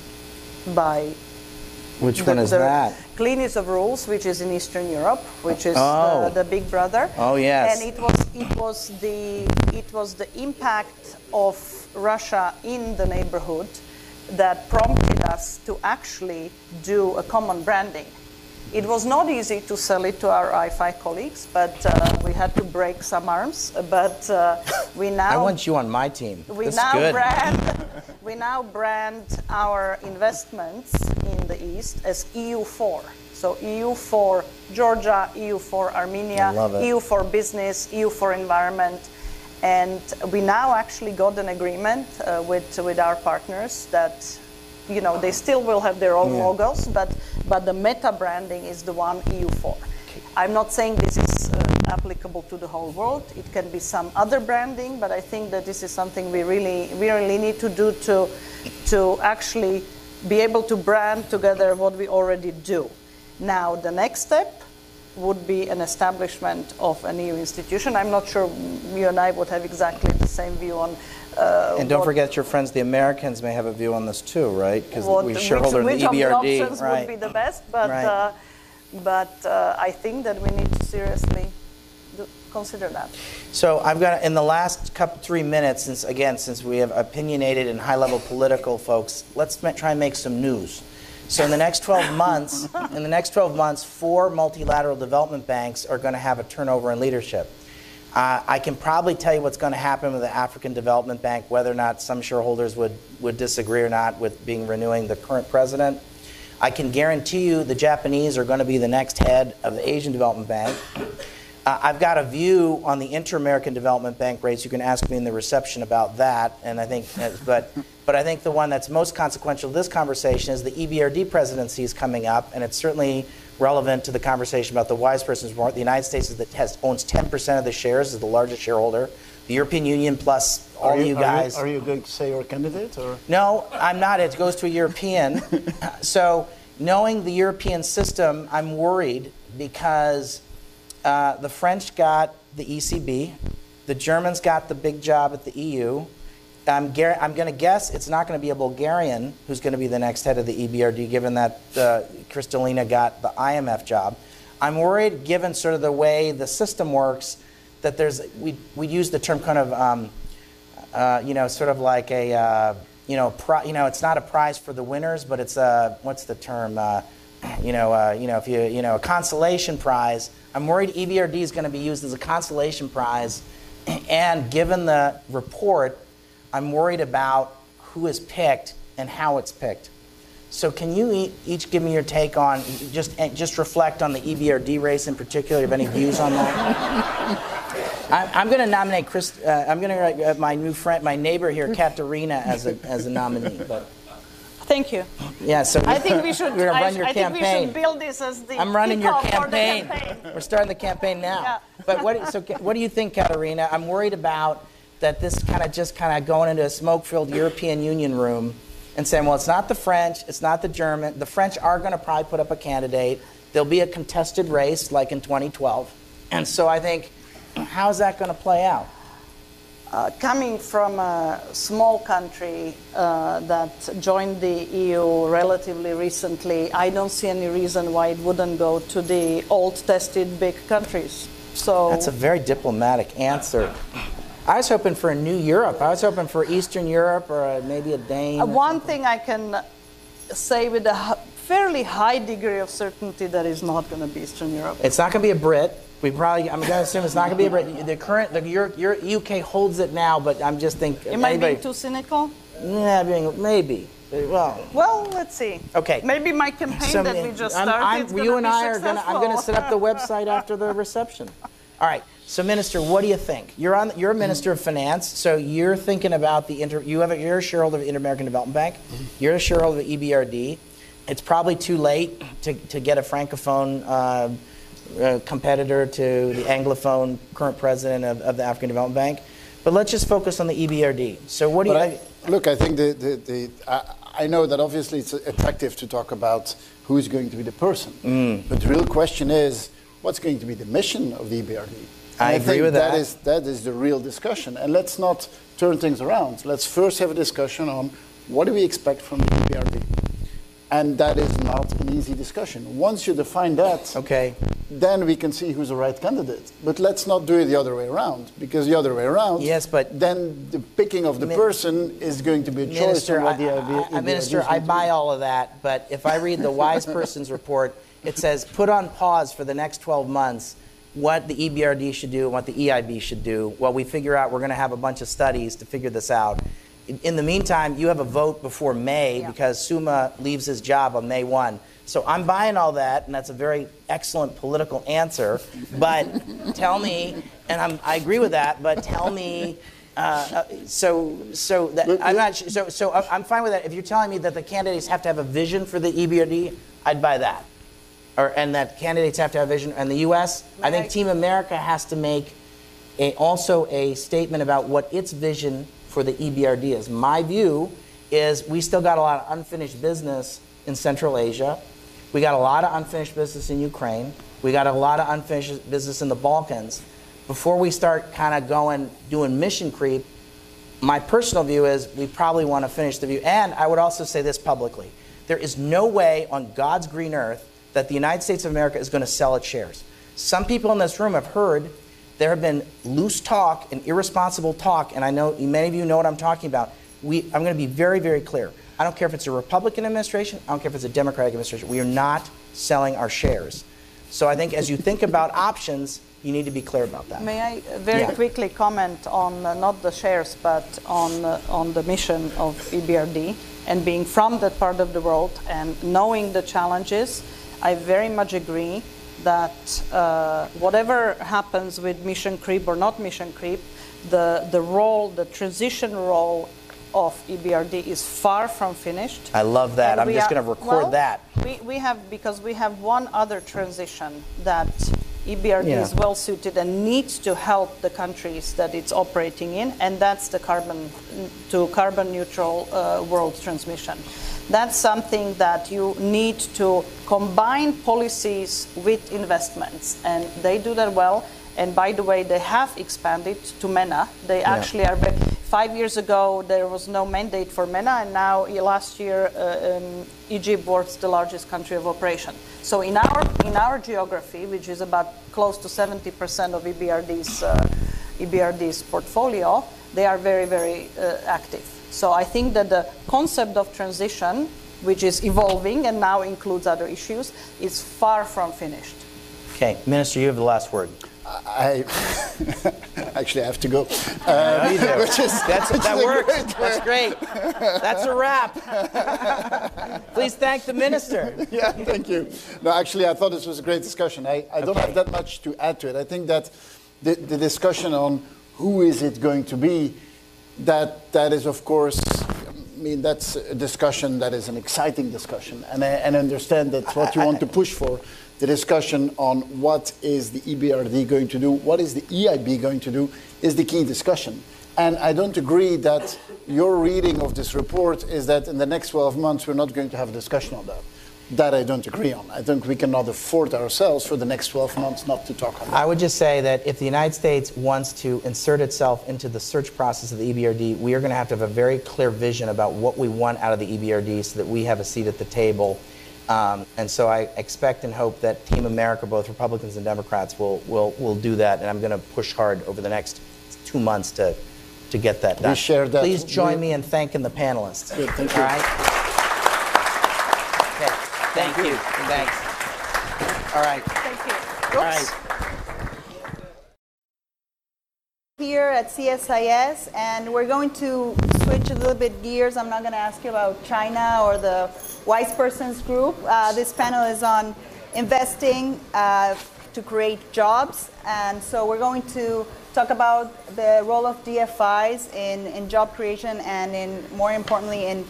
by Which one is that? Cleanest of rules, which is in Eastern Europe, which is Oh. the, the big brother. Oh, yes. And it was it was the it was the impact of Russia in the neighborhood that prompted us to actually do a common branding. It was not easy to sell it to our IFI colleagues, but uh, we had to break some arms. But uh, we now I want you on my team. we This now good. brand we now brand our investments in the east as EU4. So EU for Georgia, EU for Armenia, I love it. EU for business, EU for environment. And we now actually got an agreement uh, with with our partners that you know they still will have their own Yeah. logos, but but the meta branding is the one EU4. I'm not saying this is. Uh, applicable to the whole world. It can be some other branding, but I think that this is something we really, we really need to do to, to actually be able to brand together what we already do. Now, the next step would be an establishment of a new institution. I'm not sure you and I would have exactly the same view on. Uh, and don't forget, your friends, the Americans, may have a view on this too, right? Because we shareholder in the of the EBRD, options right? would be the best, but Right. uh, but uh, I think that we need to seriously consider that. So I've got in the last couple three minutes, since again, since we have opinionated and high-level political folks, let's try and make some news. So in the next 12 months, in the next 12 months, four multilateral development banks are going to have a turnover in leadership. Uh, I can probably tell you what's going to happen with the African Development Bank, whether or not some shareholders would, would disagree or not with being renewing the current president. I can guarantee you the Japanese are going to be the next head of the Asian Development Bank. Uh, I've got a view on the Inter-American Development Bank rates. You can ask me in the reception about that, and I think, uh, but, but I think the one that's most consequential to this conversation is the EBRD presidency is coming up, and it's certainly relevant to the conversation about the wise person's report. The United States is the, has, owns 10% of the shares, is the largest shareholder. The European Union plus all Are you, guys. Are you, going to say your candidate or? No, I'm not. It goes to a European. so, knowing the European system, I'm worried because uh, the French got the ECB, the Germans got the big job at the EU. I'm, I'm going to guess it's not going to be a Bulgarian who's going to be the next head of the EBRD, given that uh, Kristalina got the IMF job. I'm worried, given sort of the way the system works, that there's we we use the term kind of um, uh, you know, sort of like a, uh, you know, you know, it's not a prize for the winners, but it's a, what's the term? Uh, you know, uh, you know, if you, you know, a consolation prize. I'm worried EBRD is going to be used as a consolation prize, and given the report, I'm worried about who is picked and how it's picked. So can you each give me your take on just just reflect on the EBRD race in particular? Have any views on that? I'm, I'm going to nominate Chris. Uh, I'm going to uh, my new friend, my neighbor here, Katerina, as a as a nominee. But Thank you. yeah, so I think we should. We're going to I, run your I think we should build this as the. I'm running your kickoff for the campaign. campaign. We're starting the campaign now. Yeah. But what, so what do you think, Katerina? I'm worried about that this kind of just kind of going into a smoke-filled European Union room and saying, well, it's not the French, it's not the German. The French are going to probably put up a candidate. There'll be a contested race like in 2012. And so I think, how's that going to play out? Uh, coming from a small country uh, that joined the EU relatively recently, I don't see any reason why it wouldn't go to the old tested big countries. So That's a very diplomatic answer. I was hoping for a new Europe. I was hoping for Eastern Europe or a, maybe a Dane. Uh, one thing I can say with a fairly high degree of certainty that is not going to be Eastern Europe. It's not going to be a Brit. We probably, I'm going to assume it's not going to be a Brit. The current, the Euro, Euro, UK holds it now, but I'm just thinking. It might be too cynical. Yeah, being, maybe. Well, Well, let's see. Okay. Maybe my campaign so that we just I'm- started. I'm- is you and I are going to. I'm going to set up the website after the reception. All right. So, Minister, what do you think? You're on. You're a Minister of Finance, so you're thinking about the inter. You have. A, you're a shareholder of the Inter-American Development Bank. You're a shareholder of the EBRD. It's probably too late to, to get a francophone uh, uh, competitor to the anglophone current president of, of the African Development Bank. But let's just focus on the EBRD. So, what do you? But I, look, I think the, the, the I, I know that obviously it's attractive to talk about who is going to be the person. Mm. But the real question is, what's going to be the mission of the EBRD? And I agree think with that. That is, that is the real discussion. And let's not turn things around. Let's first have a discussion on what do we expect from the EBRD? And that is not an easy discussion. Once you define that, okay. then we can see who's the right candidate. But let's not do it the other way around, because the other way around, Yes, but- then the picking of the person is going to be a choice Minister, what I, the I-. I- Minister, I buy all of that, but if I read the wise person's report, it says put on pause for the next 12 months what the EBRD should do and what the EIB should do while we figure out we're going to have a bunch of studies to figure this out. In- In the meantime, you have a vote before May Yeah. because Suma leaves his job on May 1. So I'm buying all that, and that's a very excellent political answer. But tell me, and I'm, I agree with that, but tell me uh, uh, so, so that, I'm not. So, so I- I'm fine with that. If you're telling me that the candidates have to have a vision for the EBRD, I'd buy that. or, and that candidates have to have vision. And the U.S., I think Team America has to make a, also a statement about what its vision for the EBRD is. My view is we still got a lot of unfinished business in Central Asia. We got a lot of unfinished business in Ukraine. We got a lot of unfinished business in the Balkans. Before we start kind of going, doing mission creep, my personal view is we probably want to finish the view. And I would also say this publicly there is no way on God's green earth that the United States of America is going to sell its shares. Some people in this room have heard there have been loose talk and irresponsible talk, and I know many of you know what I'm talking about. We, I'm going to be very, very clear. I don't care if it's a Republican administration, I don't care if it's a Democratic administration. We are not selling our shares. So I think as you think about options, you need to be clear about that. May I very yeah. quickly comment on uh, not the shares, but on, uh, on the mission of EBRD and being from that part of the world and knowing the challenges? I very much agree that uh, whatever happens with mission creep or not mission creep, the, the role, the transition role of EBRD is far from finished. I love that. And I'm just going to record well, that. We, we have, because we have one other transition that EBRD yeah. is well suited and needs to help the countries that it's operating in, and that's the carbon to carbon neutral uh, world transmission. That's something that you need to combine policies with investments, and they do that well. And by the way, they have expanded to MENA. They yeah. actually are. Five years ago, there was no mandate for MENA, and now last year, uh, um, Egypt was the largest country of operation. So in our in our geography, which is about close to 70% of EBRD's uh, EBRD's portfolio, they are very very uh, active. So I think that the concept of transition, which is evolving and now includes other issues, is far from finished. Okay, Minister, you have the last word. I actually have to go. Uh, which is, That's, which that is works. Great That's great. That's a wrap. Please thank the minister. yeah, thank you. No, actually, I thought this was a great discussion. I, I don't have that much to add to it. I think that the, the discussion on who is it going to be, that that is, of course, I mean, that's a discussion that is an exciting discussion, and I, and understand that's what you want to push for the discussion on what is the EBRD going to do, what is the EIB going to do, is the key discussion. And I don't agree that your reading of this report is that in the next 12 months we're not going to have a discussion on that. That I don't agree on. I think we cannot afford ourselves for the next 12 months not to talk on that. I would just say that if the United States wants to insert itself into the search process of the EBRD, we are going to have to have a very clear vision about what we want out of the EBRD so that we have a seat at the table um, and so I expect and hope that Team America, both Republicans and Democrats, will, will, will do that. And I'm going to push hard over the next two months to, to get that done. We share that. Please join me in thanking the panelists. Good, thank you. All right? Okay, thank, thank you. Thanks. All right. Thank you. Oops. All right. Here at CSIS, and we're going to switch a little bit gears. I'm not going to ask you about China or the Wise Persons Group. Uh, this panel is on investing uh, to create jobs. And so we're going to talk about the role of DFIs in, in job creation and in, more importantly, in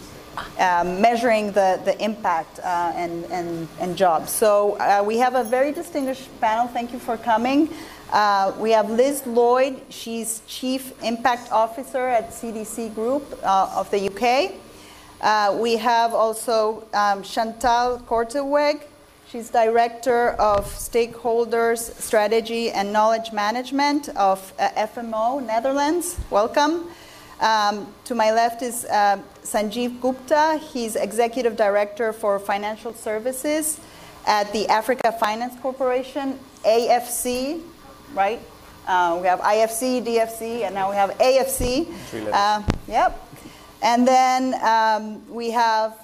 um, measuring the, the impact uh, and, and, and jobs. So uh, we have a very distinguished panel. Thank you for coming. Uh, we have Liz Lloyd. She's Chief Impact Officer at CDC Group uh, of the UK. Uh, we have also um, Chantal Korteweg. She's Director of Stakeholders Strategy and Knowledge Management of uh, FMO Netherlands. Welcome. Um, to my left is uh, Sanjeev Gupta. He's Executive Director for Financial Services at the Africa Finance Corporation, AFC, right? Uh, we have IFC, DFC, and now we have AFC. Uh, yep. And then um, we have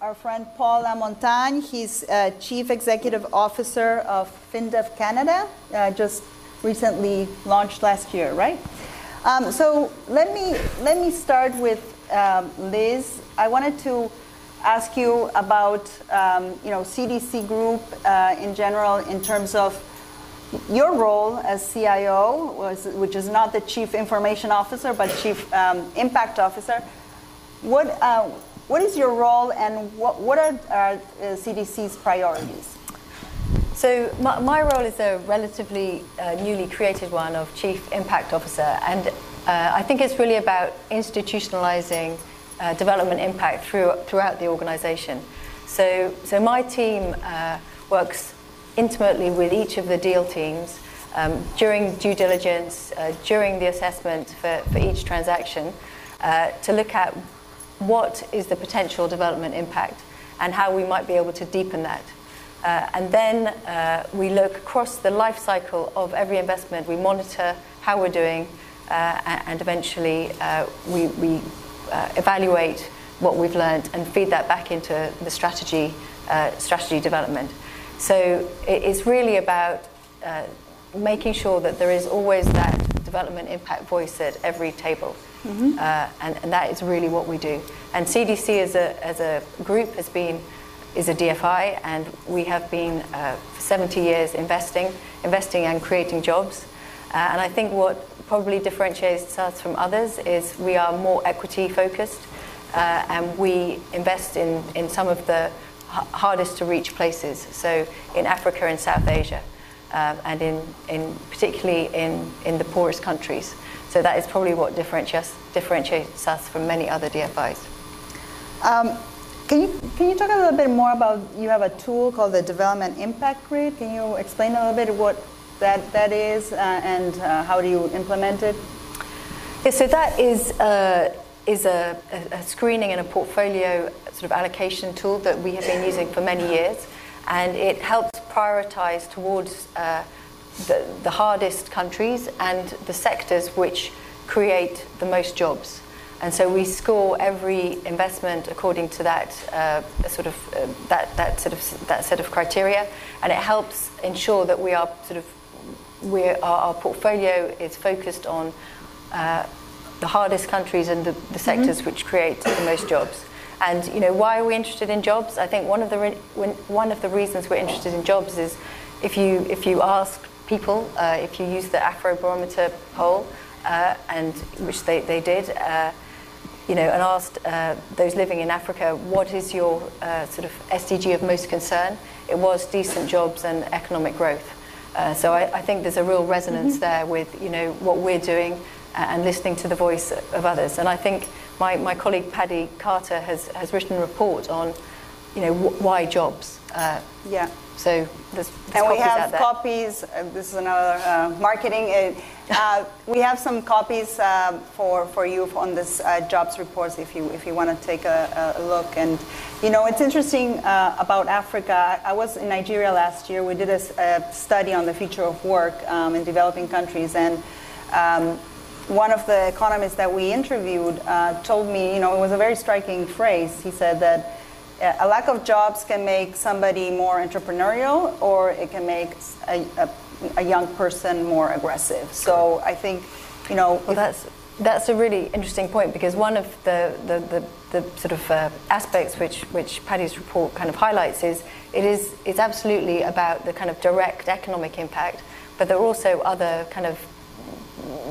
our friend Paul Lamontagne. He's uh, Chief Executive Officer of FinDev Canada, uh, just recently launched last year, right? Um, so let me, let me start with um, Liz. I wanted to ask you about um, you know, CDC Group uh, in general in terms of your role as CIO, was, which is not the Chief Information Officer, but Chief um, Impact Officer. What, uh, what is your role and what, what are uh, CDC's priorities? So my, my role is a relatively uh, newly created one of Chief Impact Officer, and uh, I think it's really about institutionalizing uh, development impact through, throughout the organization. So, so my team uh, works intimately with each of the deal teams um, during due diligence, uh, during the assessment for, for each transaction, uh, to look at what is the potential development impact and how we might be able to deepen that. Uh, and then uh, we look across the life cycle of every investment. We monitor how we're doing, uh, and eventually uh, we, we uh, evaluate what we've learned and feed that back into the strategy, uh, strategy development. So it's really about making sure that there is always that development impact voice at every table. Mm-hmm. and, and that is really what we do. And CDC as a, as a group has been is a DFI, and we have been uh, for 70 years investing, investing and creating jobs. Uh, and I think what probably differentiates us from others is we are more equity focused, uh, and we invest in, in some of the hardest to reach places. So in Africa and South Asia, uh, and in, in particularly in, in the poorest countries. So that is probably what differentiates, differentiates us from many other DFIs. Um, can you, can you talk a little bit more about, you have a tool called the Development Impact Grid. Can you explain a little bit what that, that is uh, and uh, how do you implement it? Yeah, so that is, uh, is a, a, screening and a portfolio sort of allocation tool that we have been using for many years. And it helps prioritize towards uh, the, the hardest countries and the sectors which create the most jobs. And so we score every investment according to that uh, sort of uh, that, that sort of that set of criteria, and it helps ensure that we are sort of we our, our portfolio is focused on uh, the hardest countries and the, the sectors mm-hmm. which create the most jobs. And you know why are we interested in jobs? I think one of the re- one of the reasons we're interested in jobs is if you if you ask people, uh, if you use the Afrobarometer poll, uh, and which they they did uh, you know, and asked uh, those living in Africa, what is your uh, sort of SDG of most concern? It was decent jobs and economic growth. Uh, so I, I, think there's a real resonance mm-hmm. there with, you know, what we're doing uh, and listening to the voice of others. And I think my, my colleague Paddy Carter has, has written a report on, you know, wh- why jobs. Uh, yeah. So there's, there's and we have copies. Uh, this is another uh, marketing. Uh, we have some copies uh, for for you on this uh, jobs reports if you if you want to take a, a, look. And you know it's interesting uh, about Africa. I was in Nigeria last year. We did a, a study on the future of work um, in developing countries and. Um, one of the economists that we interviewed told me, you know, it was a very striking phrase. He said that a lack of jobs can make somebody more entrepreneurial or it can make a, a, a young person more aggressive. So I think, you know. Well, that's, that's a really interesting point because one of the, the, the, the sort of uh, aspects which, which Paddy's report kind of highlights is it is it's absolutely about the kind of direct economic impact, but there are also other kind of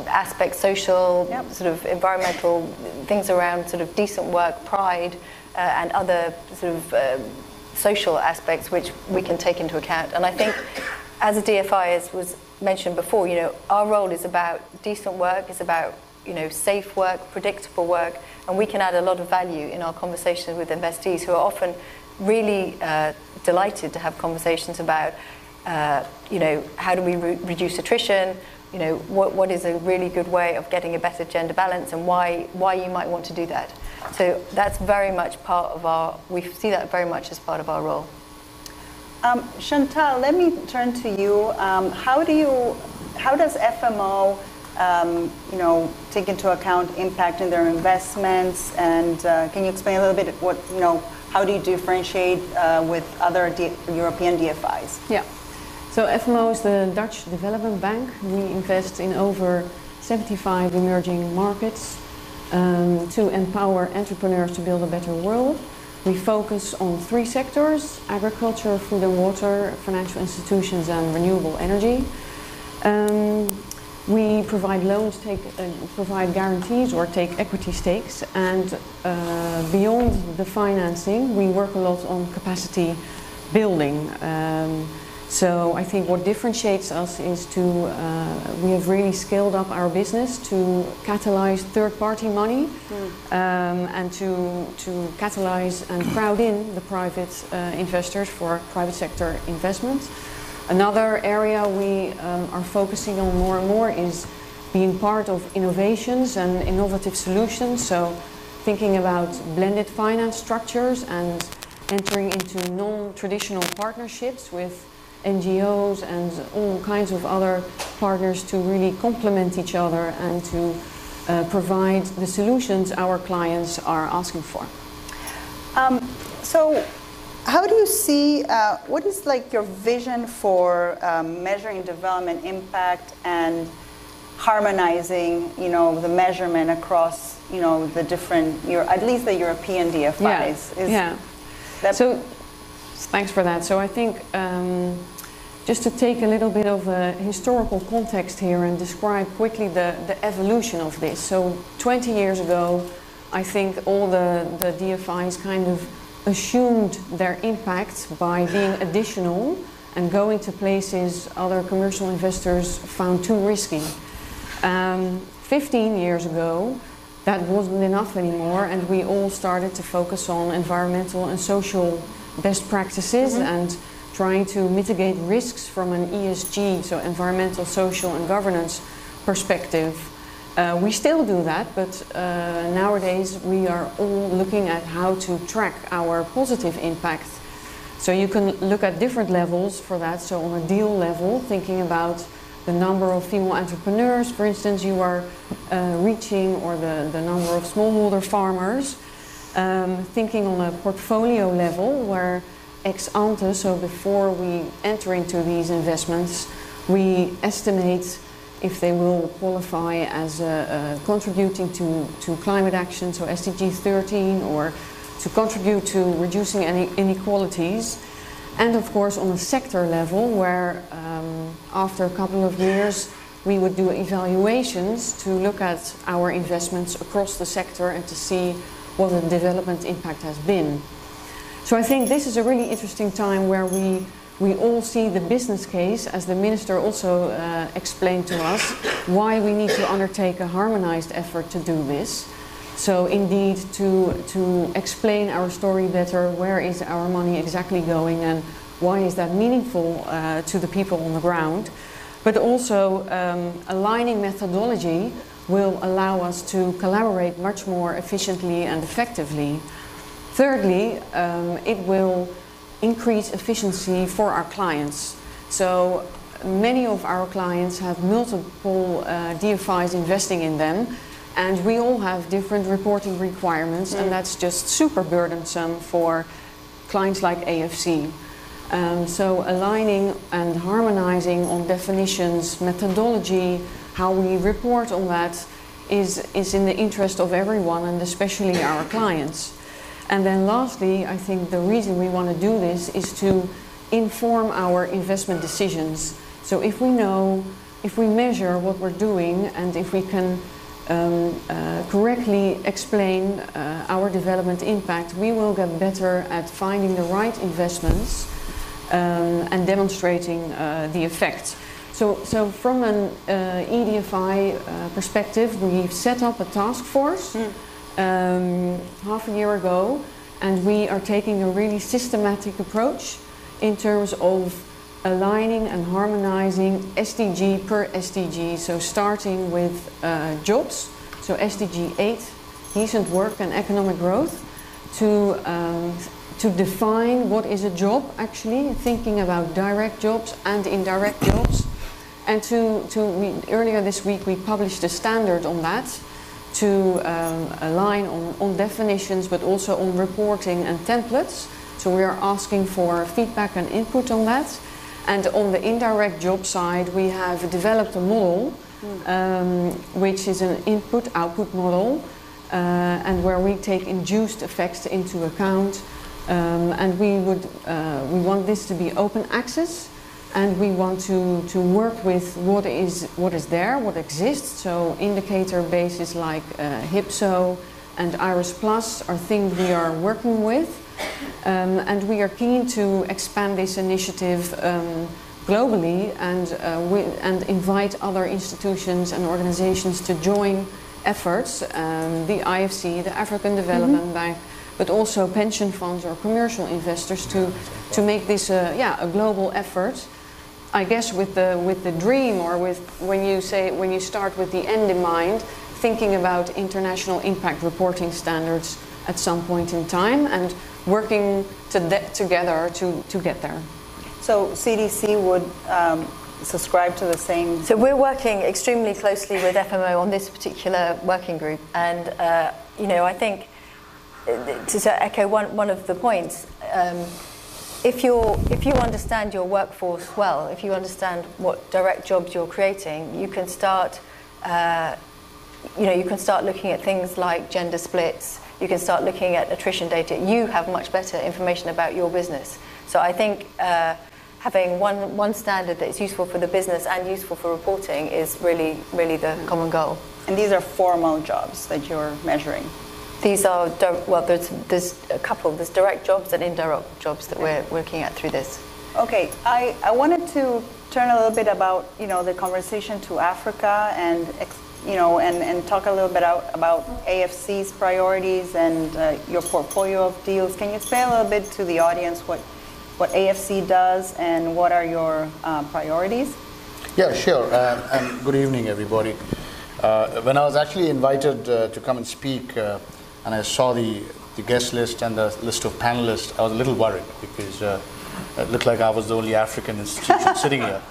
aspects, social, yep. sort of environmental things around sort of decent work, pride, uh, and other sort of uh, social aspects which we can take into account. And I think as a DFI, as was mentioned before, you know, our role is about decent work, it's about you know, safe work, predictable work, and we can add a lot of value in our conversations with investees who are often really uh, delighted to have conversations about, uh, you know, how do we re- reduce attrition, you know, what, what is a really good way of getting a better gender balance and why, why you might want to do that. So that's very much part of our, we see that very much as part of our role. Um, Chantal, let me turn to you. Um, how do you, how does FMO, um, you know, take into account impact in their investments? And uh, can you explain a little bit what, you know, how do you differentiate uh, with other D- European DFIs? Yeah. So FMO is the Dutch Development Bank. We invest in over 75 emerging markets um, to empower entrepreneurs to build a better world. We focus on three sectors agriculture, food and water, financial institutions, and renewable energy. Um, we provide loans, take, uh, provide guarantees, or take equity stakes. And uh, beyond the financing, we work a lot on capacity building. Um, So I think what differentiates us is to uh, we have really scaled up our business to catalyze third-party money um, and to to catalyze and crowd in the private uh, investors for private sector investment. Another area we um, are focusing on more and more is being part of innovations and innovative solutions. So thinking about blended finance structures and entering into non-traditional partnerships with NGOs and all kinds of other partners to really complement each other and to uh, provide the solutions our clients are asking for. Um, so, how do you see? Uh, what is like your vision for um, measuring development impact and harmonizing, you know, the measurement across, you know, the different, your, at least the European DFIs? Yeah. Is yeah. So, thanks for that. So I think um, just to take a little bit of a historical context here and describe quickly the, the evolution of this. So 20 years ago, I think all the, the DFIs kind of assumed their impact by being additional and going to places other commercial investors found too risky. Um, 15 years ago, that wasn't enough anymore, and we all started to focus on environmental and social best practices and trying to mitigate risks from an ESG, so environmental, social, and governance perspective. Uh, we still do that, but uh, nowadays we are all looking at how to track our positive impact. So you can look at different levels for that. So on a deal level, thinking about the number of female entrepreneurs, for instance, you are uh, reaching, or the, the number of smallholder farmers. Um, thinking on a portfolio level where ex ante, so before we enter into these investments, we estimate if they will qualify as uh, uh, contributing to, to climate action, so SDG 13, or to contribute to reducing any inequalities. And of course, on a sector level, where um, after a couple of years, we would do evaluations to look at our investments across the sector and to see what the development impact has been. So I think this is a really interesting time where we we all see the business case, as the minister also uh, explained to us, why we need to undertake a harmonized effort to do this. So indeed, to to explain our story better, where is our money exactly going, and why is that meaningful uh, to the people on the ground, but also um, aligning methodology will allow us to collaborate much more efficiently and effectively. Thirdly, um, it will increase efficiency for our clients. So many of our clients have multiple uh, DFIs investing in them, and we all have different reporting requirements, and that's just super burdensome for clients like AFC. Um, so aligning and harmonizing on definitions, methodology, how we report on that is, is in the interest of everyone and especially our clients. And then lastly, I think the reason we want to do this is to inform our investment decisions. So if we know, if we measure what we're doing and if we can um, uh, correctly explain uh, our development impact, we will get better at finding the right investments um, and demonstrating uh, the effect. So, so from an uh, EDFI uh, perspective, we've set up a task force um, half a year ago, and we are taking a really systematic approach in terms of aligning and harmonizing SDG per SDG. So starting with uh, jobs, so SDG 8, decent work and economic growth, to um, to define what is a job actually, thinking about direct jobs and indirect jobs. And to, to we, earlier this week we published a standard on that to um, align on, on definitions but also on reporting and templates. So we are asking for feedback and input on that. And on the indirect job side, we have developed a model um, which is an input output model uh, and where we take induced effects into account. Um, and we would uh, we want this to be open access and we want to, to work with what is what is there, what exists. So indicator bases like uh, HIPSO and Iris Plus are things we are working with. Um, and we are keen to expand this initiative um, globally and, uh, we, and invite other institutions and organizations to join efforts, um, the IFC, the African Development mm-hmm. Bank, but also pension funds or commercial investors to, to make this a, yeah, a global effort. I guess with the, with the dream or with when you say when you start with the end in mind, thinking about international impact reporting standards at some point in time and working to de- together to, to get there. So CDC would um, subscribe to the same. So we're working extremely closely with FMO on this particular working group, and uh, you know I think uh, to echo one one of the points. Um, if, you if you understand your workforce well, if you understand what direct jobs you're creating, you can start, uh, you know, you can start looking at things like gender splits. You can start looking at attrition data. You have much better information about your business. So I think uh, having one, one standard that is useful for the business and useful for reporting is really, really the common goal. And these are formal jobs that you're measuring? These are, well, there's, there's a couple. There's direct jobs and indirect jobs that we're working at through this. Okay, I, I wanted to turn a little bit about, you know, the conversation to Africa and, you know, and, and talk a little bit out, about AFC's priorities and uh, your portfolio of deals. Can you explain a little bit to the audience what what AFC does and what are your uh, priorities? Yeah, sure. Uh, and good evening, everybody. Uh, when I was actually invited uh, to come and speak, uh, and I saw the, the guest list and the list of panelists, I was a little worried because uh, it looked like I was the only African institution sitting here.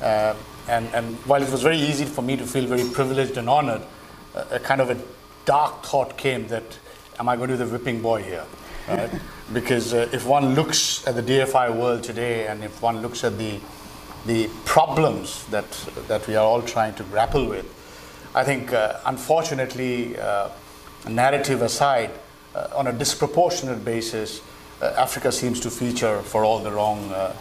and, and while it was very easy for me to feel very privileged and honored, a kind of a dark thought came that, am I going to be the whipping boy here? Right? because uh, if one looks at the DFI world today and if one looks at the, the problems that, that we are all trying to grapple with, I think, uh, unfortunately, uh, narrative aside, uh, on a disproportionate basis, uh, Africa seems to feature for all the wrong uh,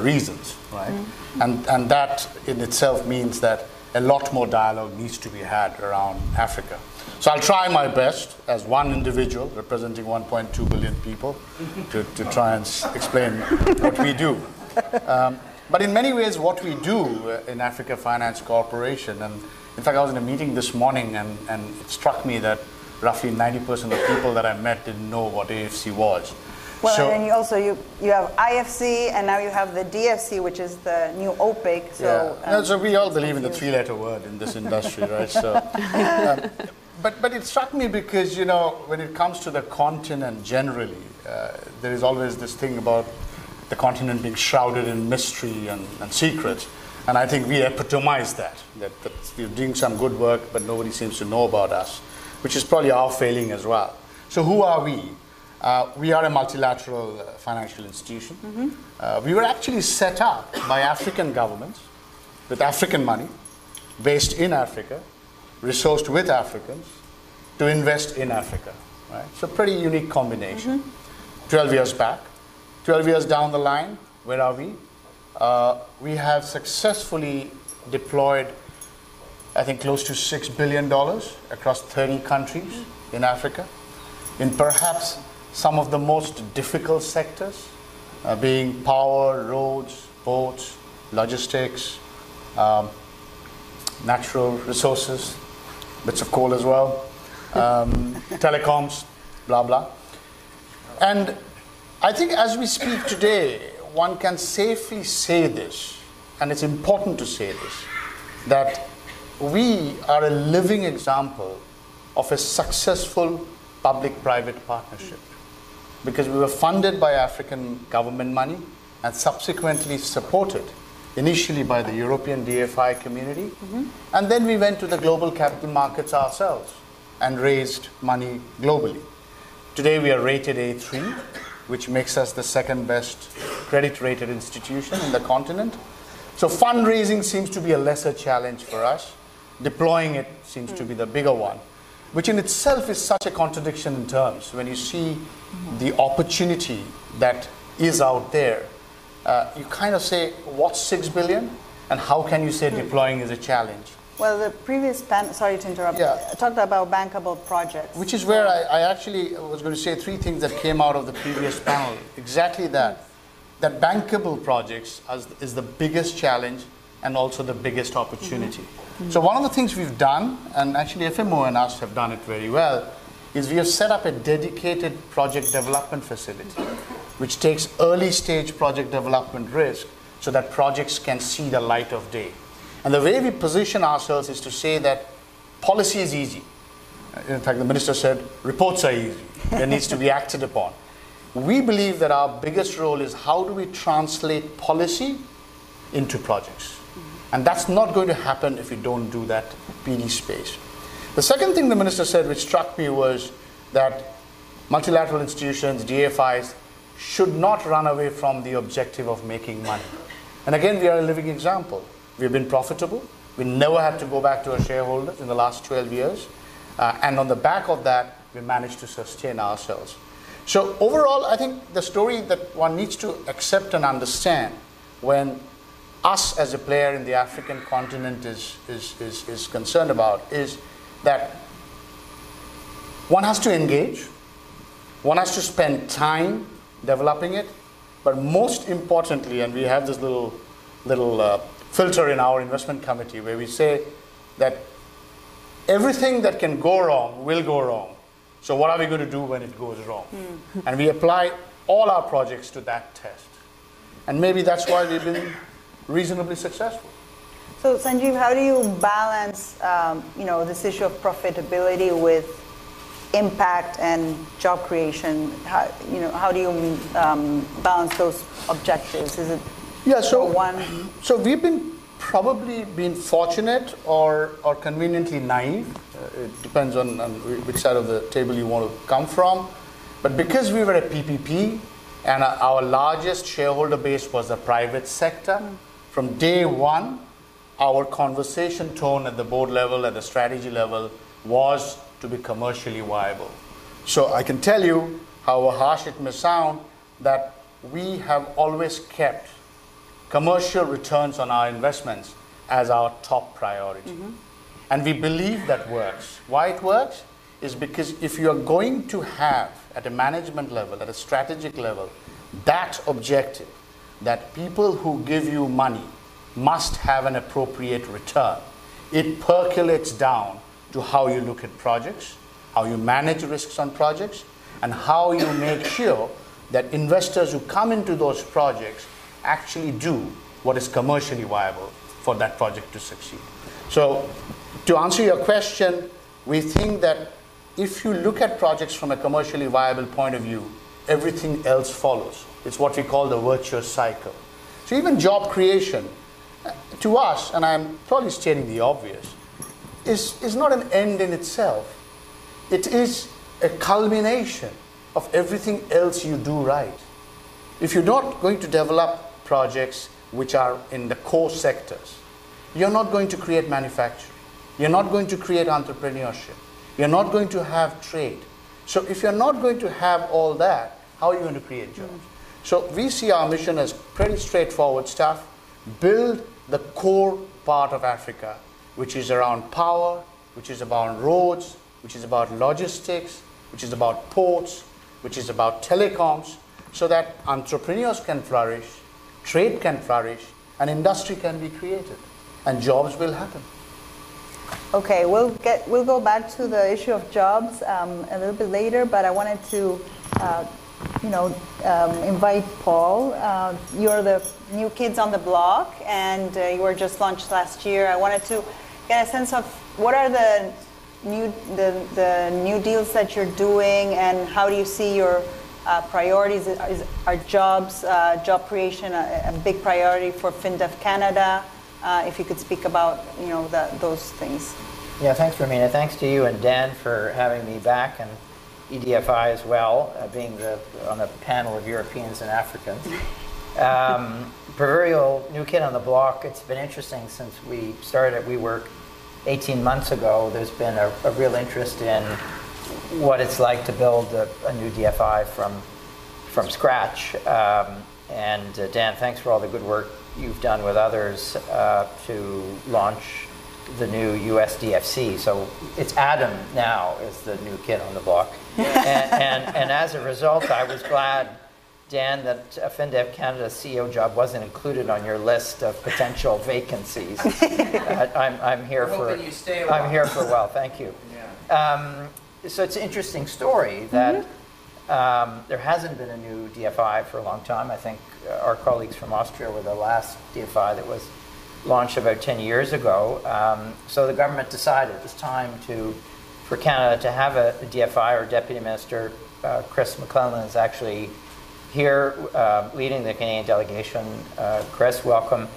reasons, right? Mm-hmm. And, and that in itself means that a lot more dialogue needs to be had around Africa. So I'll try my best as one individual representing 1.2 billion people to, to try and s- explain what we do. Um, but in many ways, what we do in Africa Finance Corporation, and in fact, I was in a meeting this morning and, and it struck me that roughly 90% of people that I met didn't know what AFC was. Well, so, and then you also you, you have IFC, and now you have the DFC, which is the new OPIC. So, yeah. Um, no, so we all believe in the three-letter word in this industry, right? So, um, but, but it struck me because, you know, when it comes to the continent generally, uh, there is always this thing about the continent being shrouded in mystery and, and secrets. And I think we epitomize that, that, that we're doing some good work, but nobody seems to know about us, which is probably our failing as well. So, who are we? Uh, we are a multilateral uh, financial institution. Mm-hmm. Uh, we were actually set up by African governments with African money, based in Africa, resourced with Africans to invest in Africa. Right? So, pretty unique combination. Mm-hmm. 12 years back, 12 years down the line, where are we? Uh, we have successfully deployed, I think, close to $6 billion across 30 countries in Africa, in perhaps some of the most difficult sectors, uh, being power, roads, ports, logistics, um, natural resources, bits of coal as well, um, telecoms, blah, blah. And I think as we speak today, one can safely say this, and it's important to say this, that we are a living example of a successful public private partnership because we were funded by African government money and subsequently supported initially by the European DFI community. Mm-hmm. And then we went to the global capital markets ourselves and raised money globally. Today we are rated A3, which makes us the second best credit rated institution in the continent. So fundraising seems to be a lesser challenge for us. Deploying it seems mm. to be the bigger one, which in itself is such a contradiction in terms. When you see the opportunity that is out there uh, you kind of say, what's 6 billion? And how can you say deploying is a challenge? Well, the previous panel, sorry to interrupt, Yeah. talked about bankable projects. Which is where I, I actually was going to say three things that came out of the previous panel. Exactly that. That bankable projects is the biggest challenge and also the biggest opportunity. So, one of the things we've done, and actually FMO and us have done it very well, is we have set up a dedicated project development facility which takes early stage project development risk so that projects can see the light of day. And the way we position ourselves is to say that policy is easy. In fact, the minister said reports are easy, there needs to be acted upon. We believe that our biggest role is how do we translate policy into projects? And that's not going to happen if we don't do that PD space. The second thing the minister said, which struck me, was that multilateral institutions, DFIs, should not run away from the objective of making money. And again, we are a living example. We've been profitable. We never had to go back to our shareholders in the last 12 years. Uh, and on the back of that, we managed to sustain ourselves. So, overall, I think the story that one needs to accept and understand when us as a player in the African continent is, is, is, is concerned about is that one has to engage, one has to spend time developing it, but most importantly, and we have this little, little uh, filter in our investment committee where we say that everything that can go wrong will go wrong. So, what are we going to do when it goes wrong? And we apply all our projects to that test. And maybe that's why we've been reasonably successful. So Sanjeev, how do you balance, um, you know, this issue of profitability with impact and job creation? How, you know, how do you um, balance those objectives? Is it Yeah, so one? So we've been probably been fortunate or, or conveniently naive. Uh, it depends on, on which side of the table you want to come from. But because we were a PPP and our- our largest shareholder base was the private sector, from day one, our conversation tone at the board level, at the strategy level, was to be commercially viable. So I can tell you, however harsh it may sound, that we have always kept commercial returns on our investments as our top priority. Mm-hmm. And we believe that works. Why it works is because if you are going to have, at a management level, at a strategic level, that objective, that people who give you money must have an appropriate return, it percolates down to how you look at projects, how you manage risks on projects, and how you make sure that investors who come into those projects actually do what is commercially viable for that project to succeed. So, to answer your question, we think that if you look at projects from a commercially viable point of view, everything else follows. It's what we call the virtuous cycle. So, even job creation, uh, to us, and I'm probably stating the obvious, is, is not an end in itself. It is a culmination of everything else you do right. If you're not going to develop projects which are in the core sectors, you're not going to create manufacturing. You're not going to create entrepreneurship. You're not going to have trade. So if you're not going to have all that, how are you going to create jobs? So we see our mission as pretty straightforward stuff. Build the core part of Africa, which is around power, which is about roads, which is about logistics, which is about ports, which is about telecoms, so that entrepreneurs can flourish, trade can flourish, and industry can be created, and jobs will happen. Okay, we'll get we'll go back to the issue of jobs um, a little bit later, but I wanted to, uh, you know, um, invite Paul. Uh, you're the new kids on the block, and uh, you were just launched last year. I wanted to get a sense of what are the new the, the new deals that you're doing, and how do you see your uh, priorities? Is, are jobs, uh, job creation, a, a big priority for FinDev Canada? Uh, if you could speak about you know the, those things. Yeah, thanks, Romina. Thanks to you and Dan for having me back, and EDFI as well, uh, being the, on a panel of Europeans and Africans. Um, proverbial new kid on the block. It's been interesting since we started at WeWork 18 months ago. There's been a, a real interest in what it's like to build a, a new DFI from from scratch. Um, and uh, Dan, thanks for all the good work you've done with others uh, to launch the new USDFC. So it's Adam now is the new kid on the block. And, and, and as a result, I was glad, Dan, that a FinDev Canada CEO job wasn't included on your list of potential vacancies. Uh, I'm, I'm here We're for hoping you stay a I'm here for a while. Thank you. Um, so it's an interesting story that um, there hasn't been a new DFI for a long time. I think uh, our colleagues from Austria were the last DFI that was launched about 10 years ago. Um, so the government decided it was time to, for Canada to have a, a DFI or Deputy Minister. Uh, Chris MacLennan is actually here uh, leading the Canadian delegation. Uh, Chris, welcome.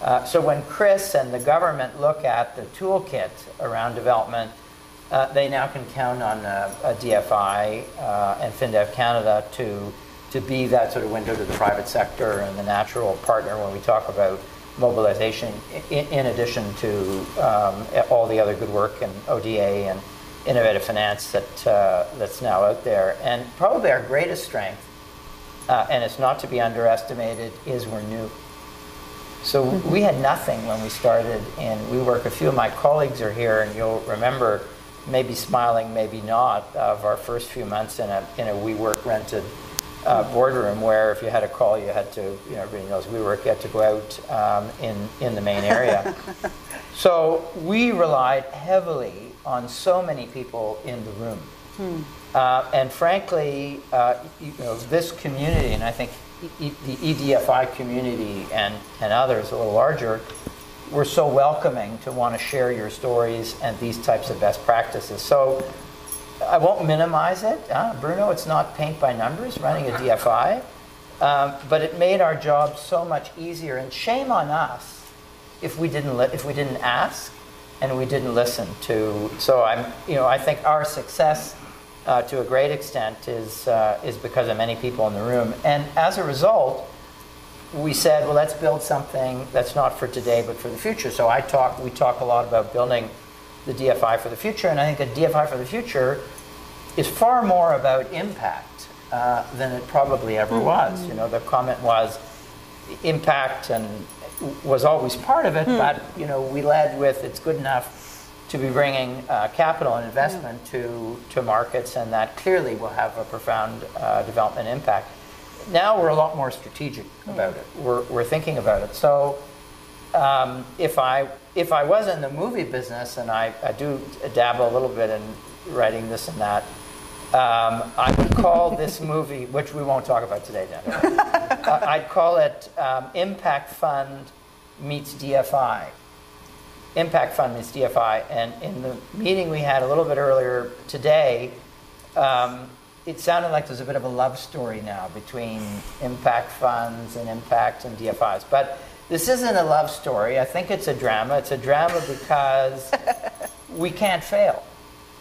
Uh, so when Chris and the government look at the toolkit around development, uh, they now can count on a, a DFI uh, and FinDev Canada to, to be that sort of window to the private sector and the natural partner when we talk about mobilization, in, in addition to um, all the other good work in ODA and innovative finance that, uh, that's now out there. And probably our greatest strength, uh, and it's not to be underestimated, is we're new. So we had nothing when we started in WeWork. A few of my colleagues are here, and you'll remember, maybe smiling, maybe not, of our first few months in a in a WeWork rented uh, boardroom, where if you had a call, you had to, you know, everybody knows WeWork, you had to go out um, in in the main area. so we relied heavily on so many people in the room. Uh, and frankly, uh, you know, this community, and I think e- the EDFI community and, and others a little larger, were so welcoming to want to share your stories and these types of best practices. So I won't minimize it. Uh, Bruno, it's not paint by numbers running a DFI, um, but it made our job so much easier. And shame on us if we didn't if we didn't ask and we didn't listen to. So I'm, you know, I think our success uh, to a great extent is uh, is because of many people in the room, and as a result, we said, well, let's build something that's not for today but for the future. So I talk, we talk a lot about building the DFI for the future, and I think the DFI for the future is far more about impact uh, than it probably ever was. You know, the comment was impact and was always part of it, but you know, we led with it's good enough to be bringing uh, capital and investment to to markets, and that clearly will have a profound uh, development impact. Now we're a lot more strategic about it. We're, we're thinking about it. So um, if I if I was in the movie business, and I, I do dabble a little bit in writing this and that, um, I would call this movie, which we won't talk about today, Dan. uh, I'd call it um, Impact Fund meets DFI. Impact Fund meets DFI. And in the meeting we had a little bit earlier today, um, it sounded like there's a bit of a love story now between impact funds and impact and DFIs. But this isn't a love story. I think it's a drama. It's a drama because we can't fail.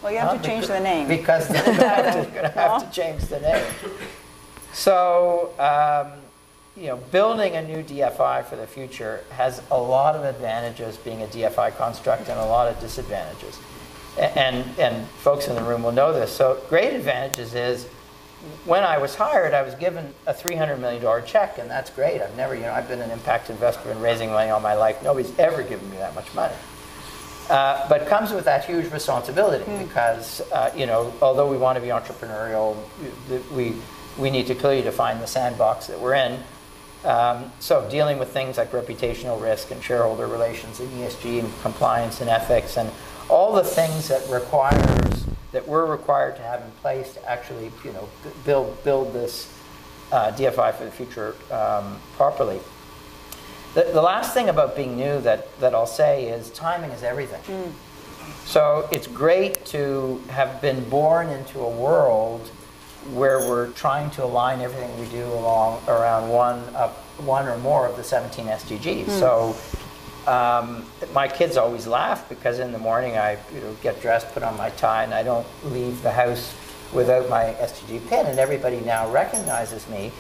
Well, you have Huh? to change Becau- the name. Because they're going to have to change the name. So, um, you know, building a new DFI for the future has a lot of advantages being a DFI construct and a lot of disadvantages. A- And, and folks in the room will know this. So, great advantages is when I was hired, I was given a $300 million check, and that's great. I've never, you know, I've been an impact investor and raising money all my life. Nobody's ever given me that much money. Uh, but comes with that huge responsibility because uh, you know although we want to be entrepreneurial, we we need to clearly define the sandbox that we're in. Um, so dealing with things like reputational risk and shareholder relations and ESG and compliance and ethics and all the things that requires that we're required to have in place to actually you know build build this uh, DFI for the future um, properly. The, the last thing about being new that, that I'll say is timing is everything. So it's great to have been born into a world where we're trying to align everything we do along around one of one or more of the 17 SDGs. So um, my kids always laugh because in the morning I you know, get dressed, put on my tie, and I don't leave the house without my SDG pin, and everybody now recognizes me.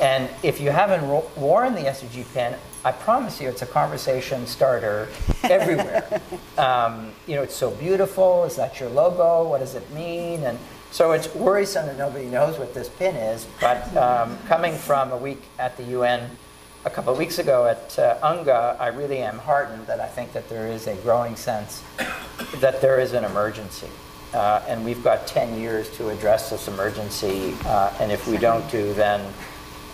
And if you haven't worn the SDG pin, I promise you it's a conversation starter everywhere. um, you know, it's so beautiful. Is that your logo? What does it mean? And so it's worrisome that nobody knows what this pin is. But um, coming from a week at the UN a couple of weeks ago at uh, UNGA, I really am heartened that I think that there is a growing sense that there is an emergency. Uh, and we've got 10 years to address this emergency. Uh, and if we don't do, then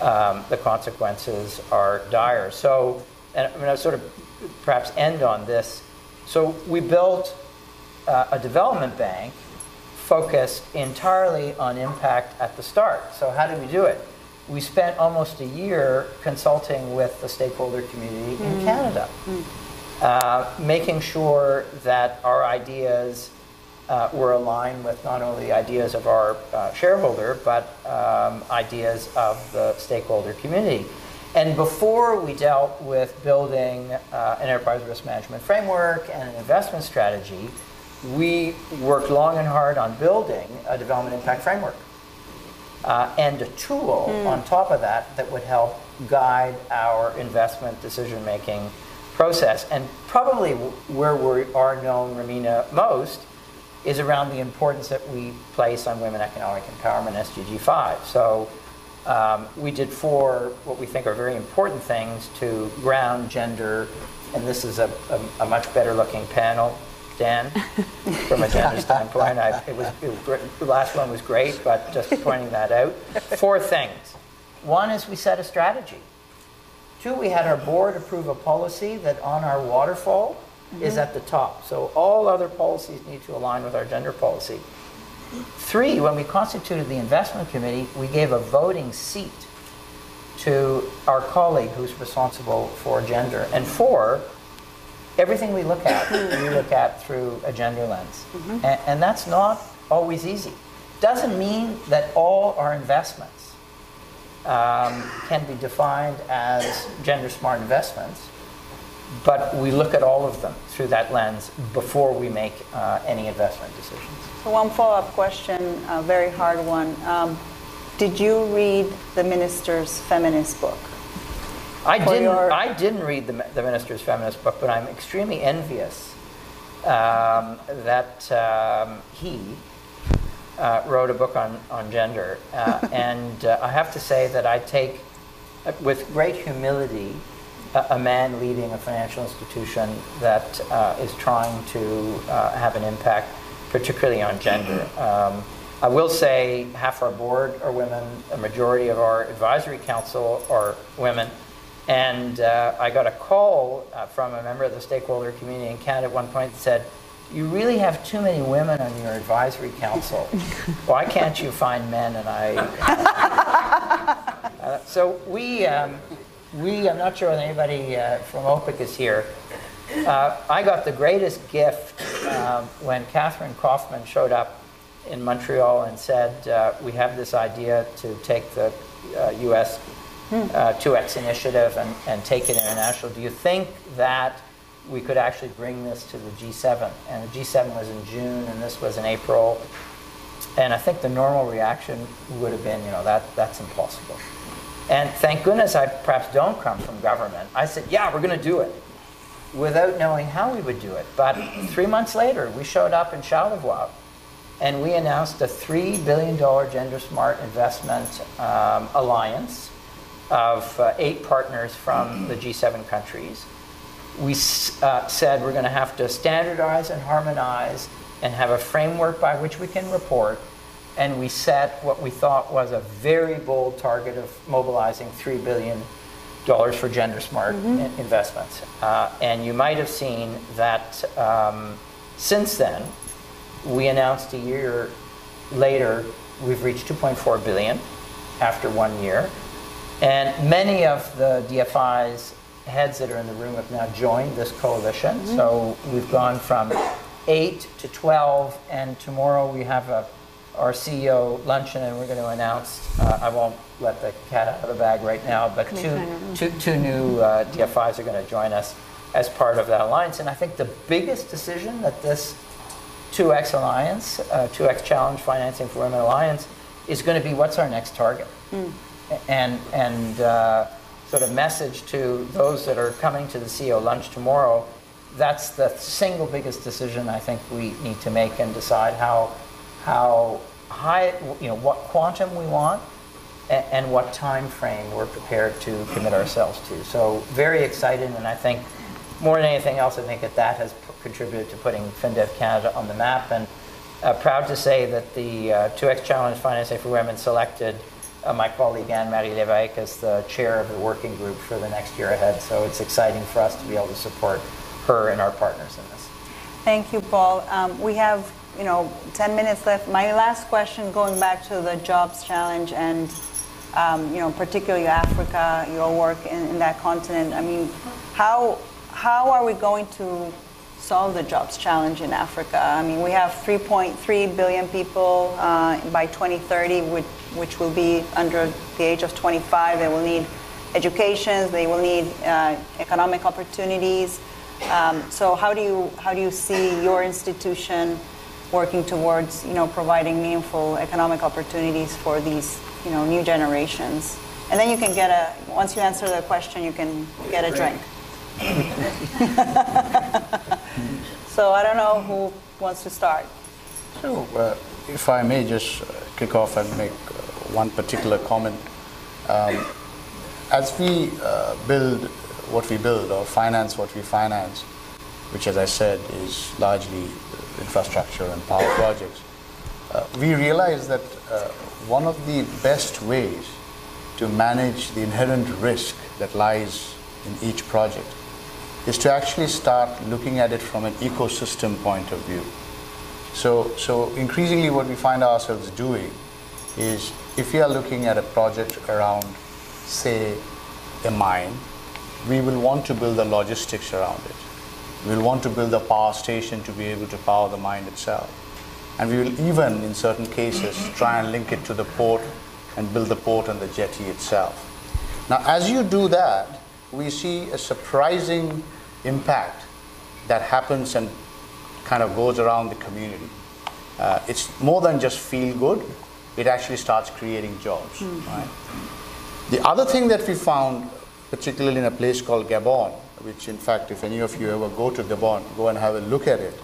um, the consequences are dire. So, and I'm going to sort of perhaps end on this. So, we built uh, a development bank focused entirely on impact at the start. So, how did we do it? We spent almost a year consulting with the stakeholder community in Canada, uh, making sure that our ideas uh, were aligned with not only the ideas of our uh, shareholder, but um, ideas of the stakeholder community. And before we dealt with building uh, an enterprise risk management framework and an investment strategy, we worked long and hard on building a development impact framework uh, and a tool on top of that that would help guide our investment decision making process. And probably where we are known, Romina, most is around the importance that we place on women economic empowerment, SDG 5. So um, we did four what we think are very important things to ground gender, and this is a, a, a much better looking panel, Dan, from a gender standpoint. I, it was, it was great. the last one was great, but just pointing that out. Four things. One is we set a strategy. Two, we had our board approve a policy that on our waterfall is at the top. So all other policies need to align with our gender policy. Three, when we constituted the investment committee, we gave a voting seat to our colleague who's responsible for gender. And four, everything we look at, we look at through a gender lens. And, and that's not always easy. Doesn't mean that all our investments um, can be defined as gender smart investments, but we look at all of them through that lens before we make uh, any investment decisions. So one follow-up question, a very hard one. Um, did you read the minister's feminist book? I didn't. your- I didn't read the, the minister's feminist book, but I'm extremely envious um, that um, he uh, wrote a book on on gender, uh, and uh, I have to say that I take uh, with great humility a, man leading a financial institution that uh, is trying to uh, have an impact, particularly on gender. Um, I will say half our board are women, a majority of our advisory council are women. And uh, I got a call uh, from a member of the stakeholder community in Canada at one point that said, You really have too many women on your advisory council. Why can't you find men? And I. Uh, so we, um, we, I'm not sure if anybody uh, from OPIC is here. Uh, I got the greatest gift um, when Catherine Kaufman showed up in Montreal and said, uh, We have this idea to take the uh, US uh, 2X initiative and, and take it international. Do you think that we could actually bring this to the G7? And the G7 was in June and this was in April. And I think the normal reaction would have been, you know, that, that's impossible. And thank goodness I perhaps don't come from government. I said, yeah, we're going to do it without knowing how we would do it. But three months later, we showed up in Charlevoix and we announced a $3 billion Gender Smart Investment um, Alliance of uh, eight partners from the G7 countries. We uh, said we're going to have to standardize and harmonize and have a framework by which we can report. And we set what we thought was a very bold target of mobilizing $3 billion for gender smart in- investments. Uh, and you might have seen that um, since then, we announced a year later we've reached 2.4 billion after one year. And many of the DFI's heads that are in the room have now joined this coalition. So we've gone from eight to 12, and tomorrow we have a, our CEO luncheon, and we're going to announce, uh, I won't let the cat out of the bag right now, but two, two, two new uh, DFIs are going to join us as part of that alliance. And I think the biggest decision that this 2X Alliance, uh, 2X Challenge Financing for Women Alliance, is going to be what's our next target? And, and uh, sort of message to those that are coming to the CEO lunch tomorrow, that's the single biggest decision I think we need to make and decide how, how high, you know, what quantum we want and what time frame we're prepared to commit ourselves to. So very excited, and I think more than anything else, I think that that has contributed to putting FinDev Canada on the map. And uh, proud to say that the uh, 2X Challenge Financing for Women selected uh, my colleague Anne-Marie Lévesque as the chair of the working group for the next year ahead. So it's exciting for us to be able to support her and our partners in this. Thank you, Paul. Um, we have, you know, 10 minutes left. My last question, going back to the jobs challenge and, um, you know, particularly Africa, your work in, in that continent. I mean, how how are we going to solve the jobs challenge in Africa? I mean, we have 3.3 billion people uh, by 2030, which, which will be under the age of 25. They will need education. They will need uh, economic opportunities. Um, so, how do you how do you see your institution working towards you know providing meaningful economic opportunities for these you know new generations? And then you can get a once you answer the question, you can get a drink. so I don't know who wants to start. So, uh, if I may just kick off and make uh, one particular comment. Um, as we uh, build what we build or finance what we finance, which, as I said, is largely infrastructure and power projects, uh, we realize that uh, one of the best ways to manage the inherent risk that lies in each project is to actually start looking at it from an ecosystem point of view. So, so increasingly what we find ourselves doing is if we are looking at a project around, say, a mine, we will want to build the logistics around it. We'll want to build a power station to be able to power the mine itself. And we will even, in certain cases, try and link it to the port and build the port and the jetty itself. Now, as you do that, we see a surprising impact that happens and kind of goes around the community. Uh, it's more than just feel good, it actually starts creating jobs. Mm. Right? The other thing that we found, particularly in a place called Gabon, which in fact, if any of you ever go to Gabon, go and have a look at it,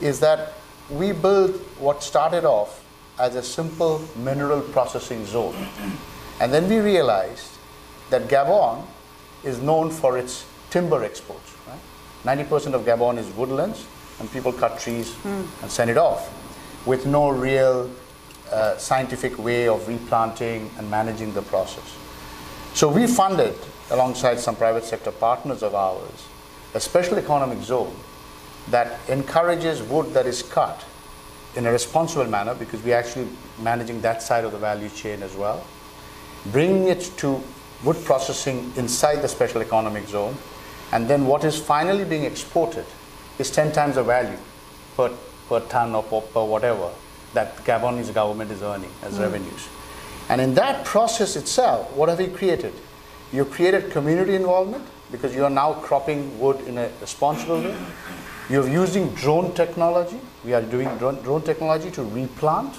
is that we built what started off as a simple mineral processing zone. And then we realized that Gabon is known for its timber exports. Right? 90% of Gabon is woodlands, and people cut trees mm. and send it off with no real uh, scientific way of replanting and managing the process. So we funded, alongside some private sector partners of ours, a special economic zone that encourages wood that is cut in a responsible manner because we're actually managing that side of the value chain as well, bringing it to wood processing inside the special economic zone, and then what is finally being exported is 10 times the value per, per ton or per, per whatever that Gabonese government is earning as mm. revenues. And in that process itself, what have we created? You've created community involvement because you are now cropping wood in a responsible way. You're using drone technology. We are doing drone, drone technology to replant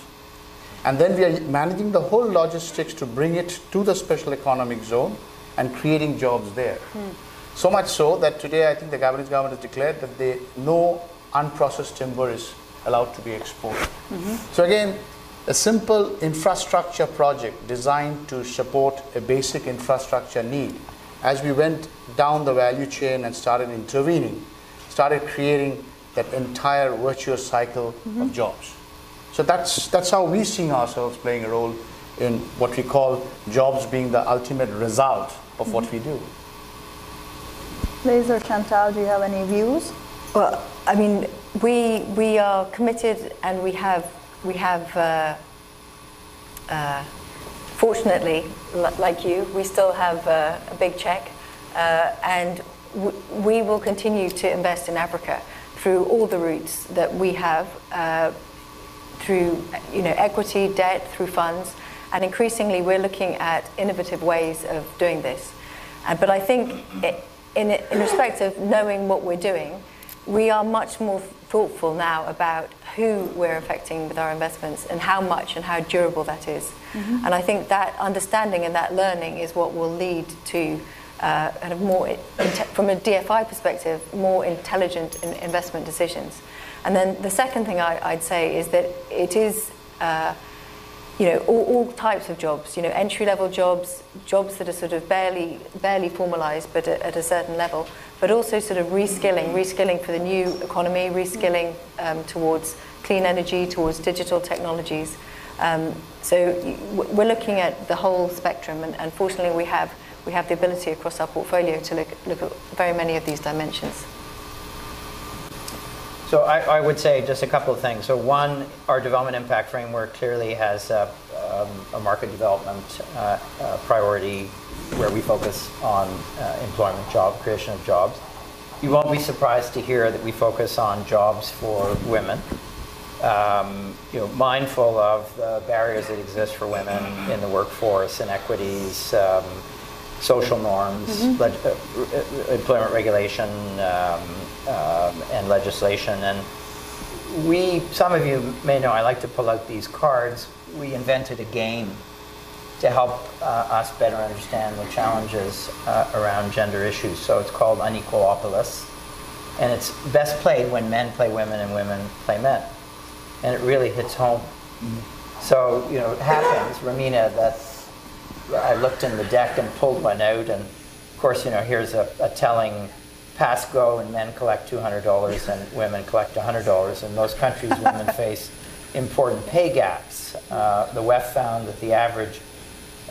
and then we are managing the whole logistics to bring it to the special economic zone and creating jobs there. Mm. So much so that today I think the Gabonese government has declared that they, no unprocessed timber is allowed to be exported. Mm-hmm. So again, a simple infrastructure project designed to support a basic infrastructure need. As we went down the value chain and started intervening, started creating that entire virtuous cycle mm-hmm. of jobs. So that's, that's how we see ourselves playing a role in what we call jobs being the ultimate result of mm-hmm. what we do. Liz or Chantal, do you have any views? Well, I mean, we, we are committed and we have, we have uh, uh, fortunately, like you, we still have uh, a big check. Uh, and we will continue to invest in Africa through all the routes that we have uh, through you know, equity, debt, through funds, and increasingly we're looking at innovative ways of doing this. But I think it, in, in respect of knowing what we're doing, we are much more thoughtful now about who we're affecting with our investments and how much and how durable that is. Mm-hmm. And I think that understanding and that learning is what will lead to uh, kind of more, from a DFI perspective, more intelligent investment decisions. And then the second thing I, would say is that it is, uh, you know, all, all, types of jobs, you know, entry-level jobs, jobs that are sort of barely, barely formalized, but at, at, a certain level, but also sort of reskilling, reskilling for the new economy, reskilling um, towards clean energy, towards digital technologies. Um, so we're looking at the whole spectrum, and, and fortunately we have, we have the ability across our portfolio to look, look at very many of these dimensions. So I, I, would say just a couple of things. So one, our development impact framework clearly has um, a market development uh, uh, priority where we focus on uh, employment, job creation of jobs. You won't be surprised to hear that we focus on jobs for women. Um, you know, mindful of the barriers that exist for women in the workforce, inequities, um, social norms, mm-hmm. leg- uh, employment regulation, um, um, and legislation. And we, some of you may know, I like to pull out these cards. We invented a game to help uh, us better understand the challenges uh, around gender issues. So it's called Unequalopolis. And it's best played when men play women and women play men. And it really hits home. Mm-hmm. So, you know, it happens, Romina, that I looked in the deck and pulled one out. And of course, you know, here's a, a telling pass go and men collect $200 and women collect $100. In most countries, women face important pay gaps. Uh, the WEF found that the average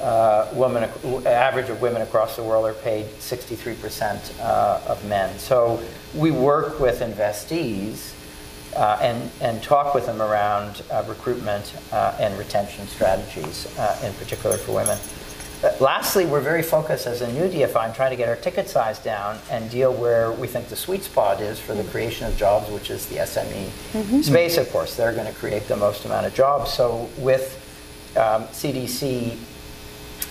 uh, woman, average of women across the world are paid 63% uh, of men. So we work with investees uh, and, and talk with them around uh, recruitment uh, and retention strategies, in particular for women. Lastly, we're very focused as a new DFI on trying to get our ticket size down and deal where we think the sweet spot is for the creation of jobs, which is the SME mm-hmm. space, of course. They're going to create the most amount of jobs. So with um, CDC,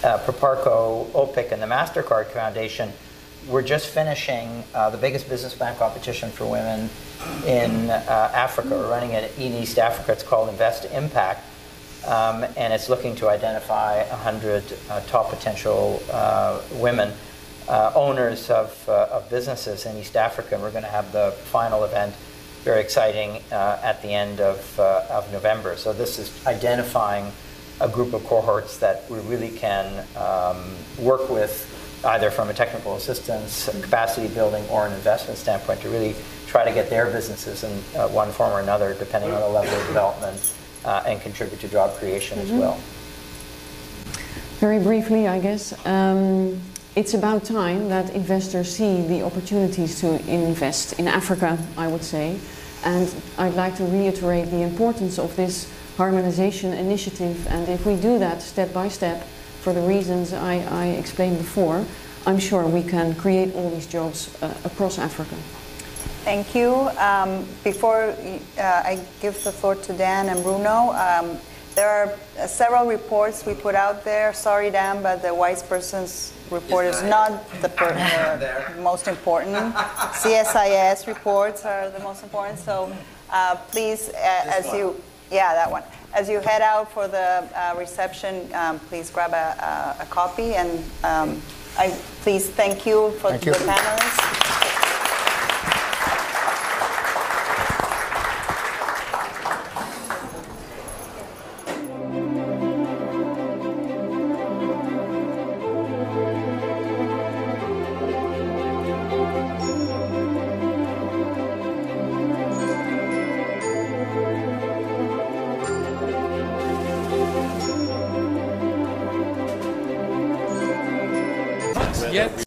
uh, Proparco, OPIC, and the MasterCard Foundation, we're just finishing uh, the biggest business bank competition for women in uh, Africa. We're running it in East Africa. It's called Invest Impact um, and it's looking to identify 100 uh, top potential uh, women uh, owners of, uh, of businesses in East Africa. And we're going to have the final event, very exciting, uh, at the end of, uh, of November. So this is identifying a group of cohorts that we really can um, work with either from a technical assistance, capacity building, or an investment standpoint to really try to get their businesses in one form or another, depending on the level of development uh, and contribute to job creation mm-hmm. as well. Very briefly, I guess. Um, it's about time that investors see the opportunities to invest in Africa, I would say. And I'd like to reiterate the importance of this harmonization initiative. And if we do that step by step, for the reasons I, I explained before, I'm sure we can create all these jobs uh, across Africa. Thank you. Um, before uh, I give the floor to Dan and Bruno, um, there are uh, several reports we put out there. Sorry, Dan, but the wise person's report is not the per- most important. CSIS reports are the most important. So uh, please, uh, as one. you, yeah, that one. As you head out for the uh, reception, um, please grab a, a, a copy and um, I please thank you for thank the you. panelists.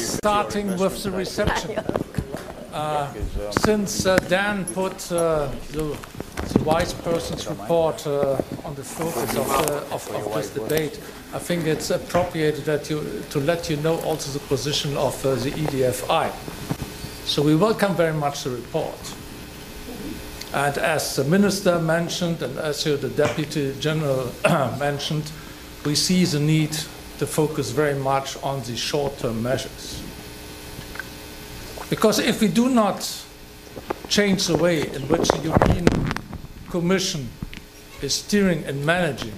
Starting with the reception. Uh, since uh, Dan put uh, the, the vice person's report uh, on the focus of, of, of, this debate, I think it's appropriate that you to let you know also the position of uh, the EDFI. So we welcome very much the report. And as the minister mentioned, and as the deputy general mentioned, we see the need to focus very much on the short-term measures. Because if we do not change the way in which the European Commission is steering and managing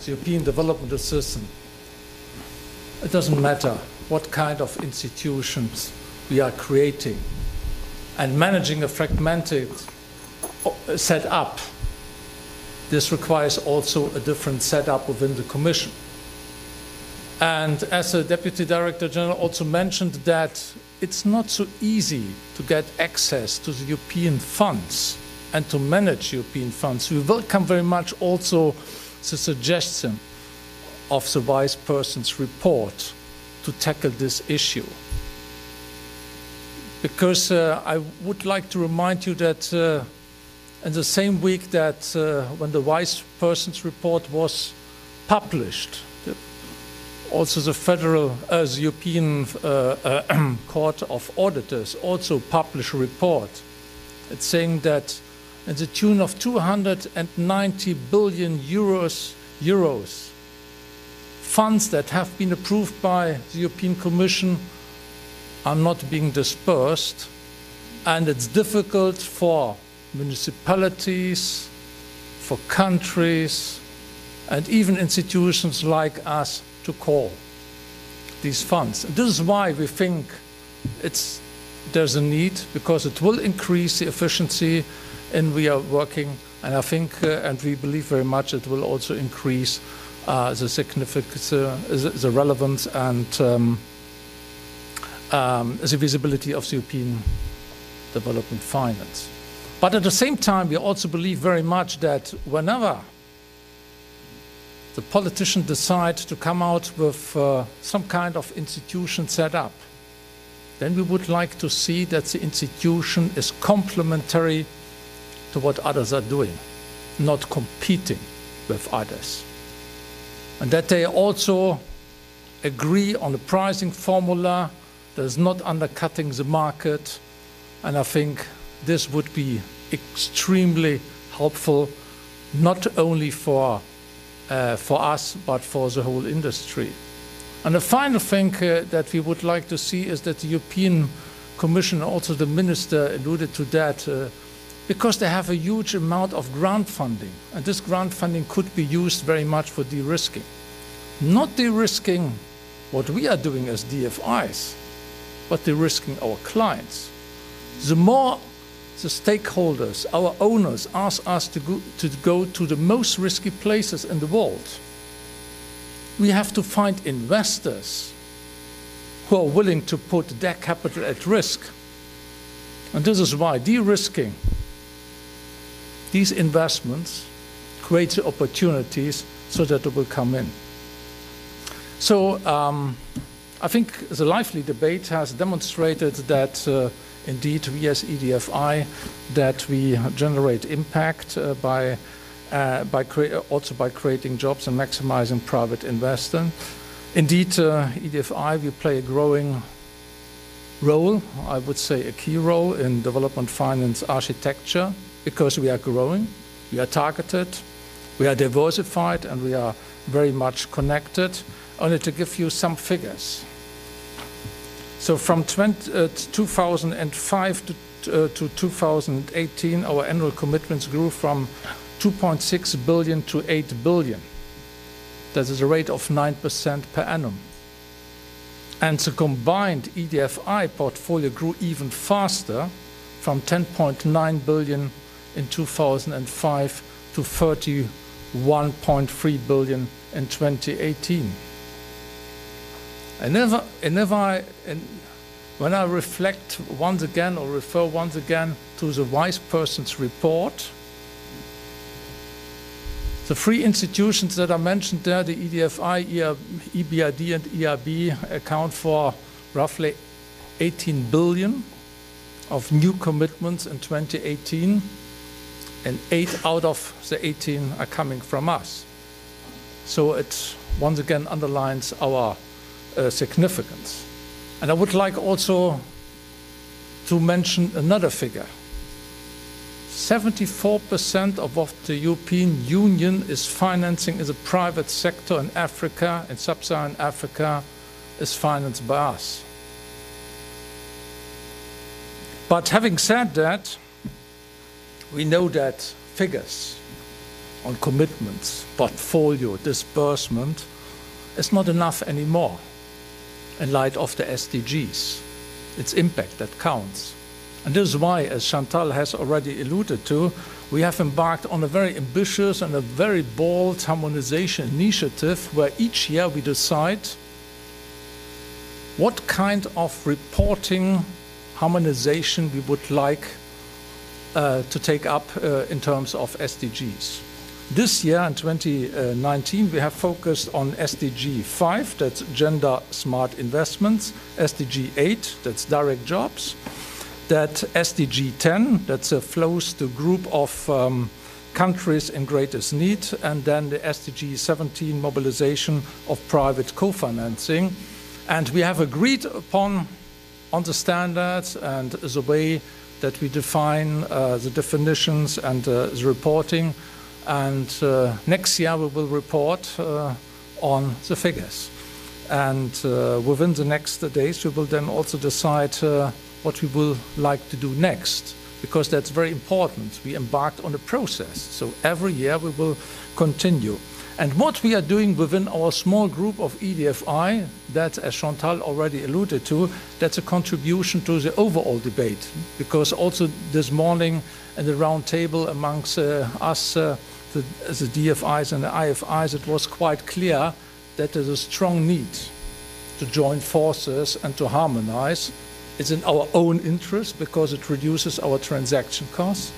the European development system, it doesn't matter what kind of institutions we are creating. And managing a fragmented uh, set up this requires also a different setup within the Commission. And as the Deputy Director General also mentioned that it's not so easy to get access to the European funds and to manage European funds. We welcome very much also the suggestion of the Vice President's report to tackle this issue. Because uh, I would like to remind you that uh, in the same week that uh, when the Vice President's report was published, also the Federal, uh, European uh, uh, Court of Auditors also published a report. It's saying that in the tune of 290 billion euros, euros funds that have been approved by the European Commission are not being dispersed, and it's difficult for municipalities, for countries, and even institutions like us to call these funds. This is why we think there's a need, because it will increase the efficiency, and we are working, and I think, uh, and we believe very much it will also increase uh, the significance, uh, the relevance, and um, um, the visibility of the European development finance. But at the same time, we also believe very much that whenever the politicians decide to come out with uh, some kind of institution set up, then we would like to see that the institution is complementary to what others are doing, not competing with others and that they also agree on a pricing formula that is not undercutting the market. And I think this would be extremely helpful, not only for, uh, for us, but for the whole industry. And the final thing uh, that we would like to see is that the European Commission, also the Minister alluded to that, uh, because they have a huge amount of grant funding. And this grant funding could be used very much for de-risking. Not de-risking what we are doing as DFIs, but de-risking our clients. The more the stakeholders, our owners, ask us to go, to go to the most risky places in the world, we have to find investors who are willing to put their capital at risk. And this is why de-risking these investments creates opportunities so that they will come in. So um, I think the lively debate has demonstrated that uh, indeed we as EDFI that we generate impact uh, by uh, by also by creating jobs and maximizing private investment. Indeed, uh, EDFI we play a growing role, I would say a key role in development finance architecture because we are growing, we are targeted, we are diversified, and we are very much connected. Only to give you some figures. So from 20, uh, 2005 to, uh, to 2018, our annual commitments grew from 2.6 billion to 8 billion. That is a rate of 9% per annum. And the combined EDFI portfolio grew even faster from 10.9 billion in 2005 to 31.3 billion in 2018. And never, and I, and when I reflect once again or refer once again to the wise person's report, the three institutions that are mentioned there, the EDFI, EBRD, and EIB, account for roughly 18 billion of new commitments in 2018, and eight out of the 18 are coming from us. So it once again underlines our uh, significance. And I would like also to mention another figure. 74% of what the European Union is financing in the private sector in Africa, in sub-Saharan Africa, is financed by us. But having said that, we know that figures on commitments, portfolio, disbursement is not enough anymore in light of the SDGs. It's impact that counts. And this is why, as Chantal has already alluded to, we have embarked on a very ambitious and a very bold harmonization initiative where each year we decide what kind of reporting harmonization we would like uh, to take up uh, in terms of SDGs. This year, in 2019, we have focused on SDG 5, that's gender smart investments, SDG 8, that's direct jobs, that SDG 10, that's a to group of um, countries in greatest need, and then the SDG 17 mobilization of private co-financing. And we have agreed upon on the standards and the way that we define uh, the definitions and uh, the reporting. And uh, next year we will report uh, on the figures. And uh, within the next days we will then also decide what we will like to do next because that's very important. We embarked on a process. So every year we will continue. And what we are doing within our small group of EDFI, that, as Chantal already alluded to, that's a contribution to the overall debate. Because also this morning in the round table amongst uh, us, uh, the, the DFIs and the IFIs, it was quite clear that there's a strong need to join forces and to harmonize. It's in our own interest because it reduces our transaction costs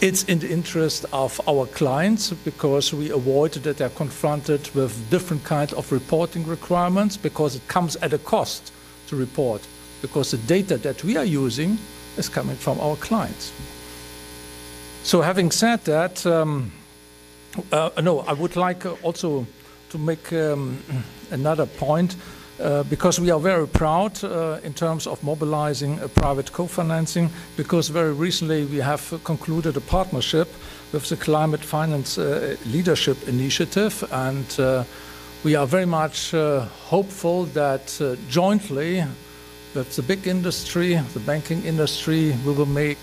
it's in the interest of our clients because we avoid that they're confronted with different kinds of reporting requirements because it comes at a cost to report because the data that we are using is coming from our clients. So having said that, um, uh, no, I would like also to make um, another point. Uh, because we are very proud uh, in terms of mobilizing private co-financing because very recently we have concluded a partnership with the Climate Finance uh, Leadership Initiative and uh, we are very much uh, hopeful that jointly with the big industry, the banking industry, we will make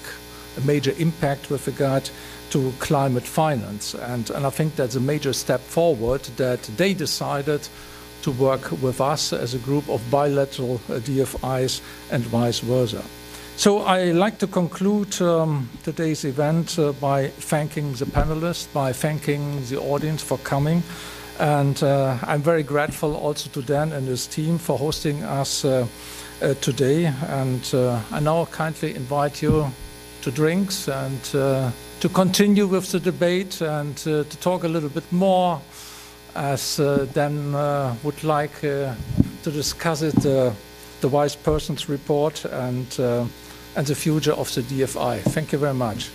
a major impact with regard to climate finance. And, and I think that's a major step forward that they decided to work with us as a group of bilateral uh, DFIs and vice versa. So I like to conclude um, today's event uh, by thanking the panelists, by thanking the audience for coming. And uh, I'm very grateful also to Dan and his team for hosting us uh, uh, today. And uh, I now kindly invite you to drinks and to continue with the debate and to talk a little bit more as uh, Dan uh, would like uh, to discuss it, the Vice Person's report and, and the future of the DFI. Thank you very much.